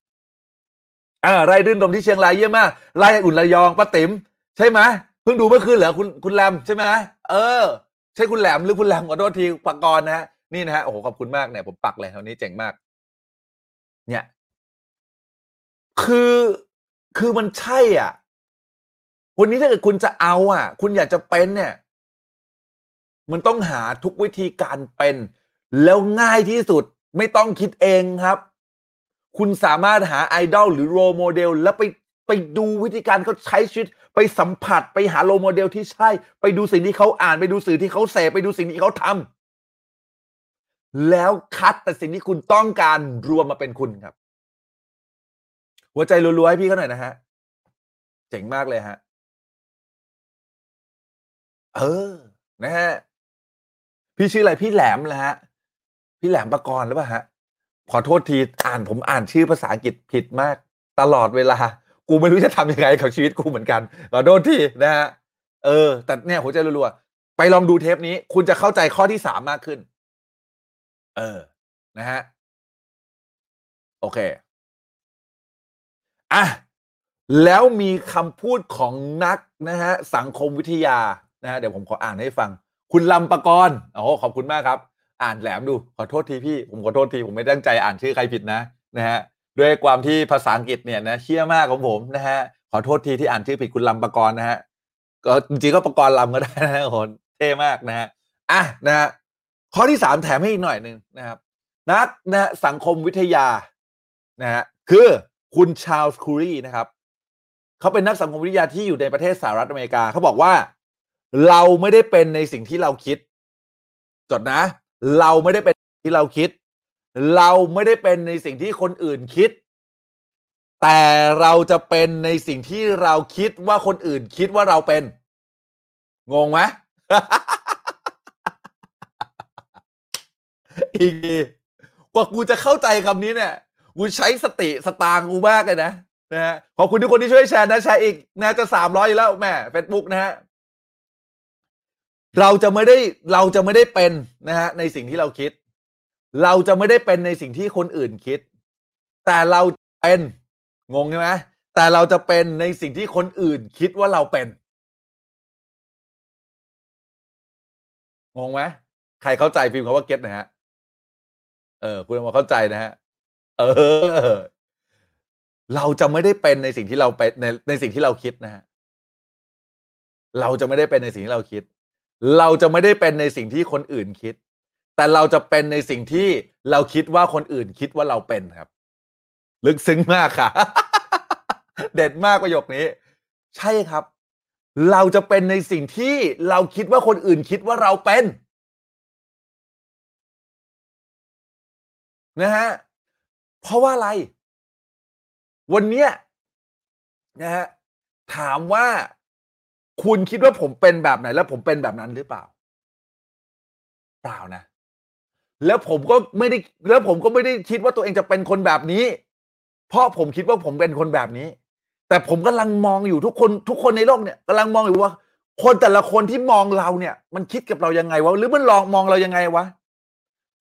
อ่าไร่รื่นรมที่เชียงรายเยี่ยมากไร่อุ่นระยองป้าติ๋มใช่ไหมเพิ่งดูเมื่อคืนเหรอคุณคุณแรมใช่ไหมเออ ใช่คุณแหลมหรือคุณแรมขอโทษทีปากกรนะฮะนี่นะฮะโอ้โหขอบคุณมากเนี่ยผมปักเลยวันนี้เจ๋งมาก เนี่ย คือคือมันใช่อะวันนี้ถ้าเกิดคุณจะเอาอะ คุณอยากจะเป็นเนี่ย มันต้องหาทุกวิธีการเป็น แล้วง่ายที่สุดไม่ต้องคิดเองครับ คุณสามารถหาไอดอลหรือโรโมเดล แล้วไปไปดูวิธีการเขาใช้ชีวิต ไปสัมผัสไปหาโรโมเดลที่ใช่ ไปดูสิ่งที่เขาอ่านไปดูสื่อที่เขาเสพไปดูสิ่งที่เขาทำแล้วคัดแต่สิ่งที่คุณต้องการรวมมาเป็นคุณครับ หัวใจรัวๆให้พี่เขาหน่อยนะฮะ เจ๋งมากเลยฮะ เออ นะฮะ พี่ชื่ออะไรพี่แหลมนะฮะ พี่แหลมประกรณ์หรือเปล่าฮะ ขอโทษทีอ่านผมอ่านชื่อภาษาอังกฤษผิดมาก ตลอดเวลา กูไม่รู้จะทำยังไงกับชีวิตกูเหมือนกันขอโทษทีนะฮะ เออ แต่เนี่ยหัวใจรัวๆ ไปลองดูเทปนี้ คุณจะเข้าใจข้อที่สามมากขึ้น เออ นะฮะ โอเค อะแล้วมีคำพูดของนักนะฮะสังคมวิทยานะฮะเดี๋ยวผมขออ่านให้ฟัง คุณลำปกรณ์โอ้ขอบคุณมากครับ อ่านแหลมดูขอโทษทีพี่ ผมขอโทษทีผมไม่ตั้งใจอ่านชื่อใครผิดนะนะฮะด้วยความที่ภาษาอังกฤษเนี่ยนะเชี่ยมากของผมนะฮะขอโทษทีที่อ่านชื่อผิดคุณลำปกรณ์นะฮะก็จริงๆก็ปกรณ์ลำก็ได้นะฮะโอ้โหเท่มากนะฮะอะนะฮะข้อที่สามแถมให้อีกหน่อยหนึ่งนะครับ นักนะสังคมวิทยานะฮะคือ คุณชาลส์คูรีนะครับเขาเป็นนักสังคมวิทยาที่อยู่ในประเทศสหรัฐอเมริกาเขาบอกว่า เราไม่ได้เป็นในสิ่งที่เราคิด จดนะ เราไม่ได้เป็นที่เราคิด เราไม่ได้เป็นในสิ่งที่คนอื่นคิด แต่เราจะเป็นในสิ่งที่เราคิดว่าคนอื่นคิดว่าเราเป็น งงไหมอีกทีกว่ากูจะเข้าใจคำนี้เนี่ย กูใช้สติสตางกูมากเลยนะนะฮะขอบคุณทุกคนที่ช่วยแชร์นะแชร์อีกนะจะสามร้อยแล้วแม่เฟซบุ๊กนะฮะเราจะไม่ได้เราจะไม่ได้เป็นนะฮะในสิ่งที่เราคิด เราจะไม่ได้เป็นในสิ่งที่คนอื่นคิด แต่เราเป็นงงใช่ไหมแต่เราจะเป็นในสิ่งที่คนอื่นคิดว่าเราเป็นงงไหมใครเข้าใจพิมพ์คำว่าเก็ตนะฮะเออคุณมาเข้าใจนะฮะ เออ เราจะไม่ได้เป็นในสิ่งที่เราเป็นในในสิ่งที่เราคิดนะฮะเราจะไม่ได้เป็นในสิ่งที่เราคิด เราจะไม่ได้เป็นในสิ่งที่คนอื่นคิด แต่เราจะเป็นในสิ่งที่เราคิดว่าคนอื่นคิดว่าเราเป็นครับ ลึกซึ้งมากค่ะ เด็ดมากประโยคนี้ ใช่ครับ เราจะเป็นในสิ่งที่เราคิดว่าคนอื่นคิดว่าเราเป็นนะฮะ เพราะว่าอะไร วันเนี้ยนะฮะถามว่าคุณคิดว่าผมเป็นแบบไหน แล้วผมเป็นแบบนั้นหรือเปล่า เปล่านะ แล้วผมก็ไม่ได้แล้วผมก็ไม่ได้คิดว่าตัวเองจะเป็นคนแบบนี้ เพราะผมคิดว่าผมเป็นคนแบบนี้ แต่ผมกำลังมองอยู่ทุกคนทุกคนในโลกเนี่ยกำลังมองอยู่ว่า คนแต่ละคนที่มองเราเนี่ย มันคิดกับเรายังไงวะหรือมันลองมองเรายังไงวะ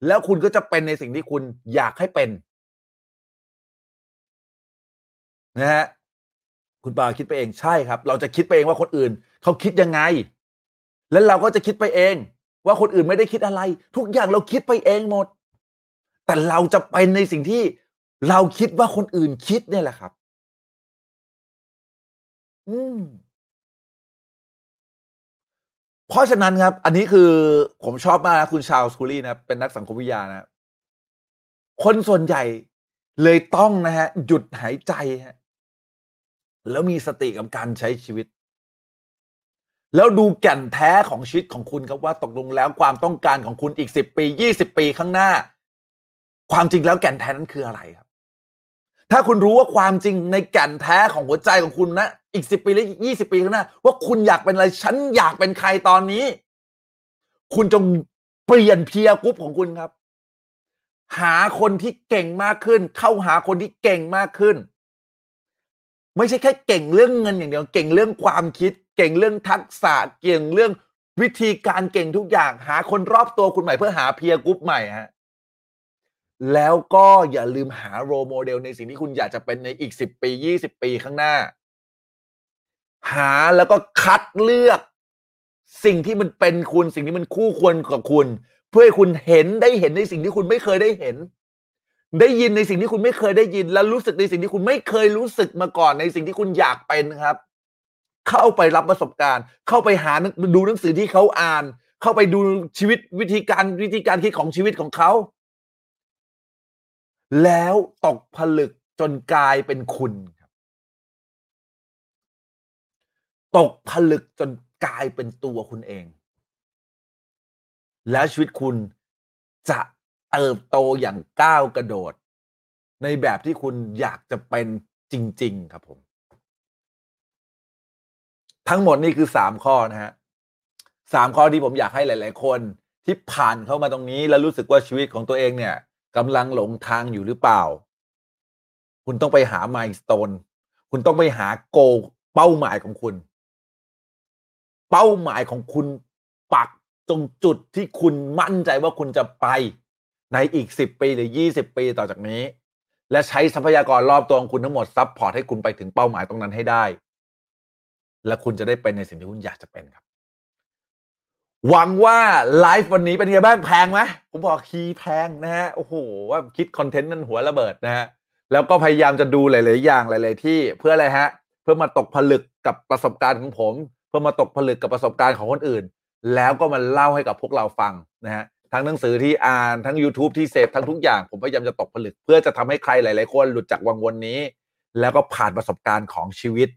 แล้วคุณก็จะเป็นในสิ่งที่คุณอยากให้เป็น นะฮะคุณปาคิดไปเองใช่ครับ เราจะคิดไปเองว่าคนอื่นเขาคิดยังไง แล้วเราก็จะคิดไปเอง ว่าคนอื่นไม่ได้คิดอะไร ทุกอย่างเราคิดไปเองหมด แต่เราจะเป็นในสิ่งที่เราคิดว่าคนอื่นคิดเนี่ยแหละครับ อืมเพราะฉะนั้นครับ อันนี้คือผมชอบมากนะคุณชาวสคูลี่นะเป็นนักสังคมวิทยานะคนส่วนใหญ่เลยต้องนะฮะ หยุดหายใจฮะ แล้วมีสติกับการใช้ชีวิต แล้วดูแก่นแท้ของชีวิตของคุณครับว่าตกลงแล้วความต้องการของคุณอีกสิบปียี่สิบปีข้างหน้า ความจริงแล้วแก่นแท้นั้นคืออะไรครับ ถ้าคุณรู้ว่าความจริงในแก่นแท้ของหัวใจของคุณนะอีกสิบปีหรือยี่สิบปีข้างหน้า ว่าคุณอยากเป็นอะไรฉันอยากเป็นใครตอนนี้ คุณจงเปลี่ยน peer group ของคุณครับ หาคนที่เก่งมากขึ้น เข้าหาคนที่เก่งมากขึ้น ไม่ใช่แค่เก่งเรื่องเงินอย่างเดียว เก่งเรื่องความคิด เก่งเรื่องทักษะเก่งเรื่องวิธีการเก่งทุกอย่าง หาคนรอบตัวคุณใหม่เพื่อหา peer group ใหม่ฮะแล้วก็อย่าลืมหาโรโมเดลในสิ่งที่คุณอยากจะเป็นในอีกสิบปียี่สิบปีข้างหน้า หาแล้วก็คัดเลือกสิ่งที่มันเป็นคุณสิ่งที่มันคู่ควรกับคุณ เพื่อให้คุณเห็นได้เห็นในสิ่งที่คุณไม่เคยได้เห็น ได้ยินในสิ่งที่คุณไม่เคยได้ยิน และรู้สึกในสิ่งที่คุณไม่เคยรู้สึกมาก่อนในสิ่งที่คุณอยากเป็นครับ เข้าไปรับประสบการณ์ เข้าไปหาดูหนังสือที่เขาอ่าน เข้าไปดูชีวิตวิธีการวิธีการคิดของชีวิตของเขา แล้วตกผลึกจนกลายเป็นคุณครับ ตกผลึกจนกลายเป็นตัวคุณเอง แล้วชีวิตคุณจะ เติบโตอย่างก้าวกระโดด ในแบบที่คุณอยากจะเป็นจริง ๆ ครับผม ทั้งหมดนี่คือสามข้อนะฮะสามข้อที่ผมอยากให้หลาย ๆ คนที่ผ่านเข้ามาตรงนี้ แล้วรู้สึกว่าชีวิตของตัวเองเนี่ยกำลังหลงทางอยู่หรือเปล่า คุณต้องไปหา milestone คุณต้องไปหา goal เป้าหมายของคุณ เป้าหมายของคุณปักตรงจุดที่คุณมั่นใจว่าคุณจะไป ในอีกสิบปีหรือยี่สิบปีต่อจากนี้ และใช้ทรัพยากรรอบตัวของคุณทั้งหมด support ให้คุณไปถึงเป้าหมายตรงนั้นให้ได้ และคุณจะได้เป็นในสิ่งที่คุณอยากจะเป็นครับ หวังว่าไลฟ์วันนี้เป็นไงบ้างแพงไหมผมบอกคีแพงนะฮะโอ้โหว่าคิดคอนเทนต์นั้นหัวระเบิดนะฮะแล้วก็พยายามจะดูหลาย ๆ อย่างหลาย ๆ ที่เพื่ออะไรฮะ เพื่อมาตกผลึกกับประสบการณ์ของผม เพื่อมาตกผลึกกับประสบการณ์ของคนอื่น แล้วก็มาเล่าให้กับพวกเราฟังนะฮะ ทั้งหนังสือที่อ่านทั้ง YouTube ที่เสพทั้งทุกอย่างผมพยายามจะตกผลึก เพื่อจะทำให้ใครหลาย ๆ คนหลุดจากวังวนนี้ แล้วก็ผ่านประสบการณ์ของชีวิต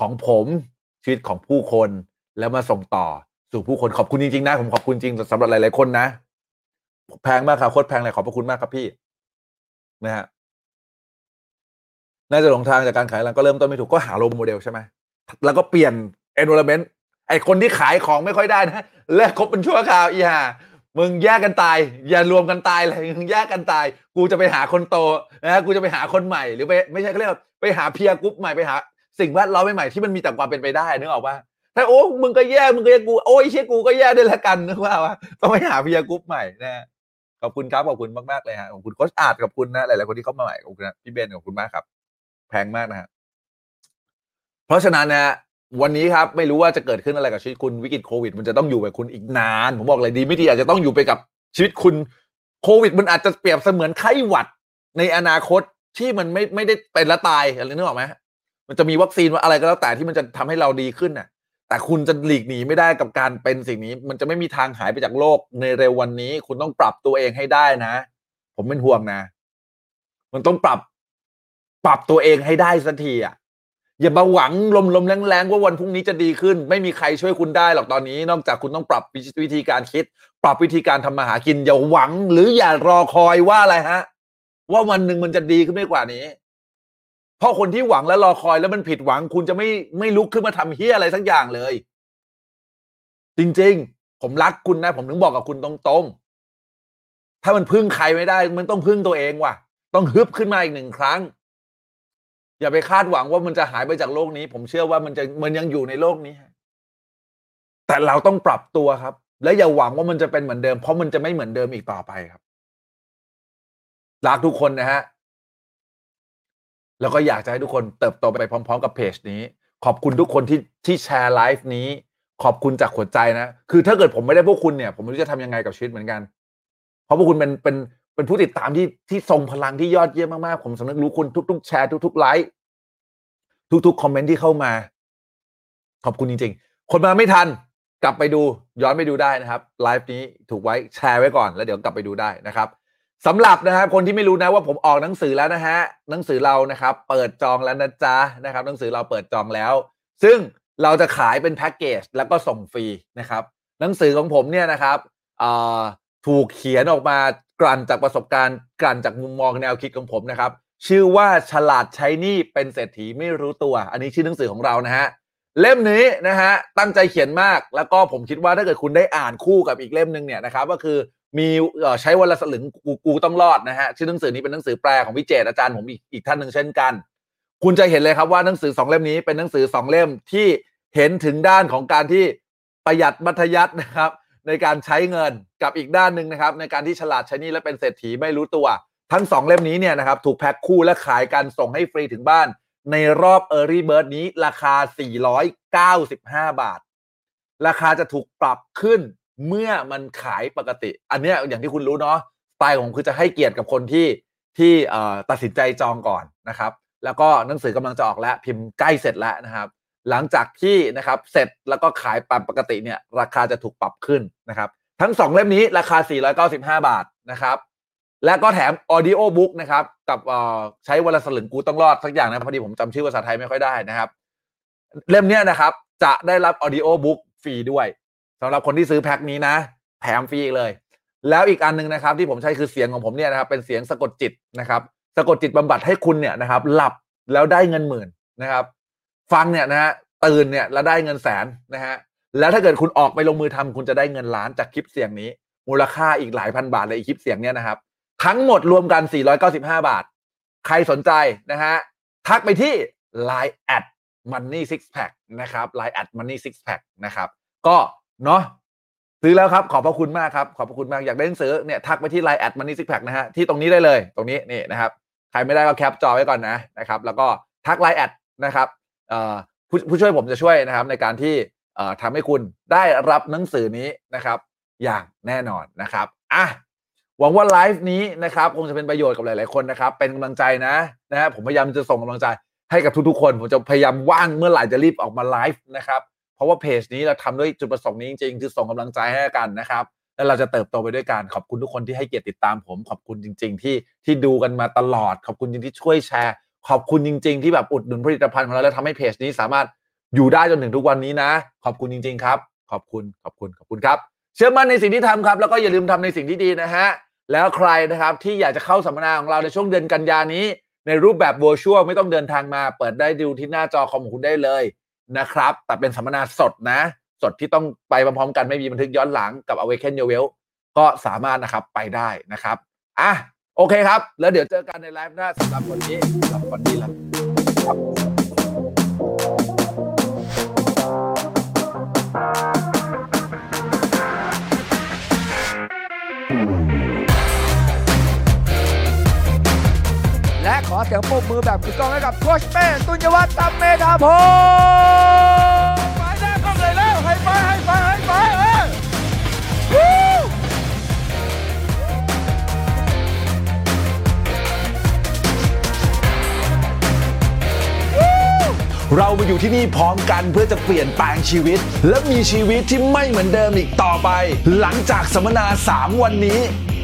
ของผมชีวิตของผู้คนแล้วมาส่งต่อสู่ผู้คนขอบคุณจริง ๆ นะ ผมขอบคุณจริงสำหรับหลาย ๆ คนนะ แพงมากครับโคตรแพงเลยขอบพระคุณมากครับพี่ นะฮะน่าจะหลงทางจากการขายหลังก็เริ่มต้นไม่ถูกก็หาโรโมเดลใช่ไหมแล้วก็เปลี่ยน environment ไอคนที่ขายของไม่ค่อยได้นะเลิกคบเป็นชั่วคราวอีห่ามึงแยกกันตาย อย่ารวมกันตายเลยมึงแยกกันตาย กูจะไปหาคนโตนะกูจะไปหาคนใหม่หรือไปไม่ใช่เขาเรียกไปหา peer group ใหม่ไปหา สิ่งแวดล้อมใหม่ๆที่มันมีแต่ความเป็นไปได้นึกออกปะถ้าโอ้มึงก็แย่มึงก็แย่กูโอ้ยเชี่ยกูก็แย่ด้วยละกันนึกว่าว่าต้องไปหา peer group ใหม่นะขอบคุณครับขอบคุณมากๆเลยฮะขอบคุณโค้ชอาร์ตขอบคุณนะหลายๆคนที่เข้ามาใหม่ขอบคุณนะพี่เบนขอบคุณมากครับ แพงมากนะฮะเพราะฉะนั้นนะ วันนี้ครับไม่รู้ว่าจะเกิดขึ้นอะไรกับชีวิตคุณวิกฤตโควิด มันจะต้องอยู่กับคุณอีกนาน ผมบอกเลยดีไม่ดีอาจจะต้องอยู่ไปกับชีวิตคุณโควิด มันอาจจะเปรียบเสมือนไข้หวัดในอนาคตที่มันไม่ไม่ได้เป็นและตายอะไรนึกออกไหมมันจะมีวัคซีนว่าอะไรก็แล้วแต่ที่มันจะทำให้เราดีขึ้นน่ะ แต่คุณจะหลีกหนีไม่ได้กับการเป็นสิ่งนี้ มันจะไม่มีทางหายไปจากโลกในเร็ววันนี้ คุณต้องปรับตัวเองให้ได้นะ ผมเป็นห่วงนะ มันต้องปรับ ปรับตัวเองให้ได้สักทีอะ อย่ามาหวังลมๆแรงๆว่าวันพรุ่งนี้จะดีขึ้น ไม่มีใครช่วยคุณได้หรอกตอนนี้ นอกจากคุณต้องปรับวิธีการคิด ปรับวิธีการทำมาหากิน อย่าหวังหรืออย่ารอคอยว่าอะไรฮะ ว่าวันหนึ่งมันจะดีขึ้นไม่กว่านี้ เพราะคนที่หวังและรอคอยแล้วมันผิดหวัง คุณจะไม่ไม่ลุกขึ้นมาทำเฮียอะไรสักอย่างเลย จริงๆ ผมรักคุณนะ ผมถึงบอกกับคุณตรงๆถ้ามันพึ่งใครไม่ได้ มันต้องพึ่งตัวเองว่ะ ต้องฮึบขึ้นมาอีกหนึ่งครั้ง อย่าไปคาดหวังว่ามันจะหายไปจากโลกนี้ ผมเชื่อว่ามันจะมันยังอยู่ในโลกนี้ แต่เราต้องปรับตัวครับ และอย่าหวังว่ามันจะเป็นเหมือนเดิม เพราะมันจะไม่เหมือนเดิมอีกต่อไปครับรักทุกคนนะฮะแล้วก็อยากจะให้ทุกคนเติบโตไปพร้อม ๆ กับเพจนี้ ขอบคุณทุกคนที่ที่แชร์ไลฟ์นี้ ขอบคุณจากหัวใจนะ คือถ้าเกิดผมไม่ได้พวกคุณเนี่ย ผมไม่รู้จะทำยังไงกับชีวิตเหมือนกัน เพราะพวกคุณเป็นเป็น เป็นผู้ติดตามที่ที่ทรงพลังที่ยอดเยี่ยมมากๆ ผมสำนึกรู้คุณทุกๆ แชร์ทุกๆไลค์ทุกๆ คอมเมนต์ที่เข้ามา ขอบคุณจริง ๆ คนมาไม่ทันกลับไปดูย้อนไปดูได้นะครับไลฟ์นี้ถูกไว้แชร์ไว้ก่อน แล้วเดี๋ยวกลับไปดูได้นะครับสำหรับนะครับคนที่ไม่รู้นะว่าผมออกหนังสือแล้วนะฮะหนังสือเรานะครับ เปิดจองแล้วนะจ๊ะนะครับ หนังสือเราเปิดจองแล้ว ซึ่งเราจะขายเป็นแพ็กเกจแล้วก็ส่งฟรีนะครับ หนังสือของผมเนี่ยนะครับอ ถูกเขียนออกมากลั่นจากประสบการณ์กลั่นจากมุมมองแนวคิดของผมนะครับ ชื่อว่าฉลาดใช้นี้เป็นเศรษฐีไม่รู้ตัว อันนี้ชื่อหนังสือของเรานะฮะเล่มนี้นะฮะตั้งใจเขียนมาก แล้วก็ผมคิดว่าถ้าเกิดคุณได้อ่านคู่กับอีกเล่มหนึ่งเนี่ยนะครับก็คือมีใช้วันละสลึงกูกูต้องรอดนะฮะชื่อหนังสือนี้เป็นหนังสือแปลของพี่เจตอาจารย์ผมอีกอีกท่านหนึ่งเช่นกัน คุณจะเห็นเลยครับว่าหนังสือสองเล่มนี้เป็นหนังสือสองเล่มที่เห็นถึงด้านของการที่ประหยัดมัธยัตินะครับ ในการใช้เงินกับอีกด้านหนึ่งนะครับ ในการที่ฉลาดใช้นี่และเป็นเศรษฐีไม่รู้ตัว ทั้งสองเล่มนี้เนี่ยนะครับถูกแพ็คคู่และขายกันส่งให้ฟรีถึงบ้าน ในรอบ Early Bird นี้ราคา 495 บาท ราคาจะถูกปรับขึ้นเมื่อมันขายปกติ อันเนี้ยอย่างที่คุณรู้เนาะสไตล์ของผมคือจะให้เกียรติกับคนที่ที่ตัดสินใจจองก่อนนะครับ แล้วก็หนังสือกำลังจะออกแล้วพิมพ์ใกล้เสร็จแล้วนะครับ หลังจากที่นะครับเสร็จแล้วก็ขายตามปกติเนี่ยราคาจะถูกปรับขึ้นนะครับ ทั้ง 2 เล่มนี้ราคา 495 บาทนะครับ และก็แถม audio book นะครับกับเอ่อใช้วันละสลึงกูต้องรอดสักอย่างนะพอดีผมจำชื่อภาษาไทยไม่ค่อยได้นะครับ เล่มนี้นะครับจะได้รับ audio book ฟรีด้วยสำหรับคนที่ซื้อแพ็คนี้นะ แถมฟรีเลย แล้วอีกอันหนึงนะครับที่ผมใช้คือเสียงของผมเนี่ยนะครับเป็นเสียงสะกดจิตนะครับสะกดจิตบำบัดให้คุณเนี่ยนะครับ หลับแล้วได้เงินหมื่นนะครับ ฟังเนี่ยนะฮะตื่นเนี่ยแล้วได้เงินแสนนะฮะแล้วถ้าเกิดคุณออกไปลงมือทำคุณจะได้เงินล้านจากคลิปเสียงนี้ มูลค่าอีกหลายพันบาทเลยอีกคลิปเสียงเนี่ยนะครับ ทั้งหมดรวมกัน 495 บาท ใครสนใจนะฮะทักไปที่ Line at money six pack นะครับ Line at money six pack นะครับ ก็เนาะซื้อแล้วครับ ขอบพระคุณมากครับ ขอบพระคุณมาก อยากได้หนังสือเนี่ยทักไปที่ Line at money six pack นะฮะที่ตรงนี้ได้เลย ตรงนี้นี่นะครับ ใครไม่ได้ก็แคปจอไว้ก่อนนะนะครับ แล้วก็ทักไลน์แอดนะครับ ผู้ผู้ช่วยผมจะช่วยนะครับในการที่ทำให้คุณได้รับหนังสือนี้นะครับ อย่างแน่นอนนะครับอะหวังว่าไลฟ์นี้นะครับคงจะเป็นประโยชน์กับหลาย ๆคนนะครับ เป็นกำลังใจนะนะฮะผมพยายามจะส่งกำลังใจให้กับทุก ๆ คน ผมจะพยายามว่างเมื่อไหร่จะรีบออกมาไลฟ์นะครับ เพราะว่าเพจนี้เราทำด้วยจุดประสงค์นี้จริง ๆ คือส่งกำลังใจให้กันนะครับ แล้วเราจะเติบโตไปด้วยกันขอบคุณทุกคนที่ให้เกียรติติดตามผม ขอบคุณจริง ๆ ที่ที่ดูกันมาตลอด ขอบคุณจริงที่ช่วยแชร์ ขอบคุณจริง ๆ ที่แบบอุดหนุนผลิตภัณฑ์ของเราแล้วทำให้เพจนี้สามารถอยู่ได้จนถึงทุกวันนี้นะ ขอบคุณจริง ๆ ครับ ขอบคุณขอบคุณขอบคุณครับ เชื่อมั่นในสิ่งที่ทำครับ แล้วก็อย่าลืมทำในสิ่งที่ดีนะฮะแล้วใครนะครับที่อยากจะเข้าสัมมนาของเราในช่วงเดือนกันยานี้ ในรูปแบบ virtual ไม่ต้องเดินทางมา เปิดได้ดูที่หน้าจอคอมของคุณได้เลยนะครับ แต่เป็นสัมมนาสดนะ สดที่ต้องไปพร้อมๆกันไม่มีบันทึกย้อนหลังกับ Awaken Your Well ก็สามารถนะครับไปได้นะครับอะ โอเคครับ แล้วเดี๋ยวเจอกันในไลฟ์หน้าสำหรับวันนี้สำหรับวันนี้แล้วครับและขอเสียงปรบมือแบบกึกก้องให้กับโคชเป้ตุนยวัฒน์ตัมเมธาพงศ์ไปหน้าเข้าเลยแล้วให้ไปให้ไปให้ไปเออ เรามาอยู่ที่นี่พร้อมกันเพื่อจะเปลี่ยนแปลงชีวิต และมีชีวิตที่ไม่เหมือนเดิมอีกต่อไป หลังจากสัมมนา 3 วันนี้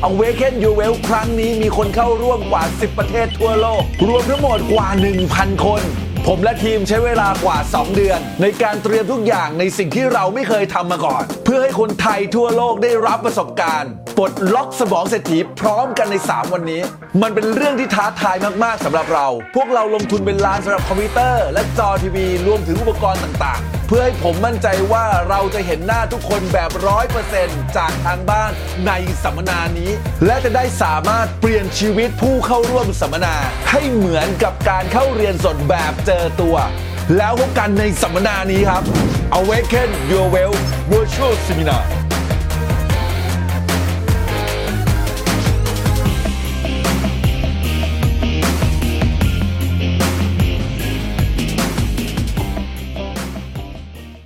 Awaken Your Well ครั้งนี้มีคนเข้าร่วมกว่า 10 ประเทศทั่วโลก รวมทั้งหมดกว่า 1,000 คนผมและทีมใช้เวลากว่า 2 เดือน ในการเตรียมทุกอย่างในสิ่งที่เราไม่เคยทำมาก่อน เพื่อให้คนไทยทั่วโลกได้รับประสบการณ์ปลดล็อกสมองเศรษฐีพร้อมกันใน 3 วันนี้มันเป็นเรื่องที่ท้าทายมาก ๆสำหรับเรา พวกเราลงทุนเป็นล้านสำหรับคอมพิวเตอร์ และจอทีวีรวมถึงอุปกรณ์ต่างๆ เพื่อให้ผมมั่นใจว่าเราจะเห็นหน้าทุกคนแบบร้อยเปอร์เซ็นต์จากทางบ้านในสัมมนานี้ และจะได้สามารถเปลี่ยนชีวิตผู้เข้าร่วมสัมมนา ให้เหมือนกับการเข้าเรียนสดแบบเจอตัว แล้วพบกันในสัมมนานี้ครับ Awaken Your Well Virtual Seminar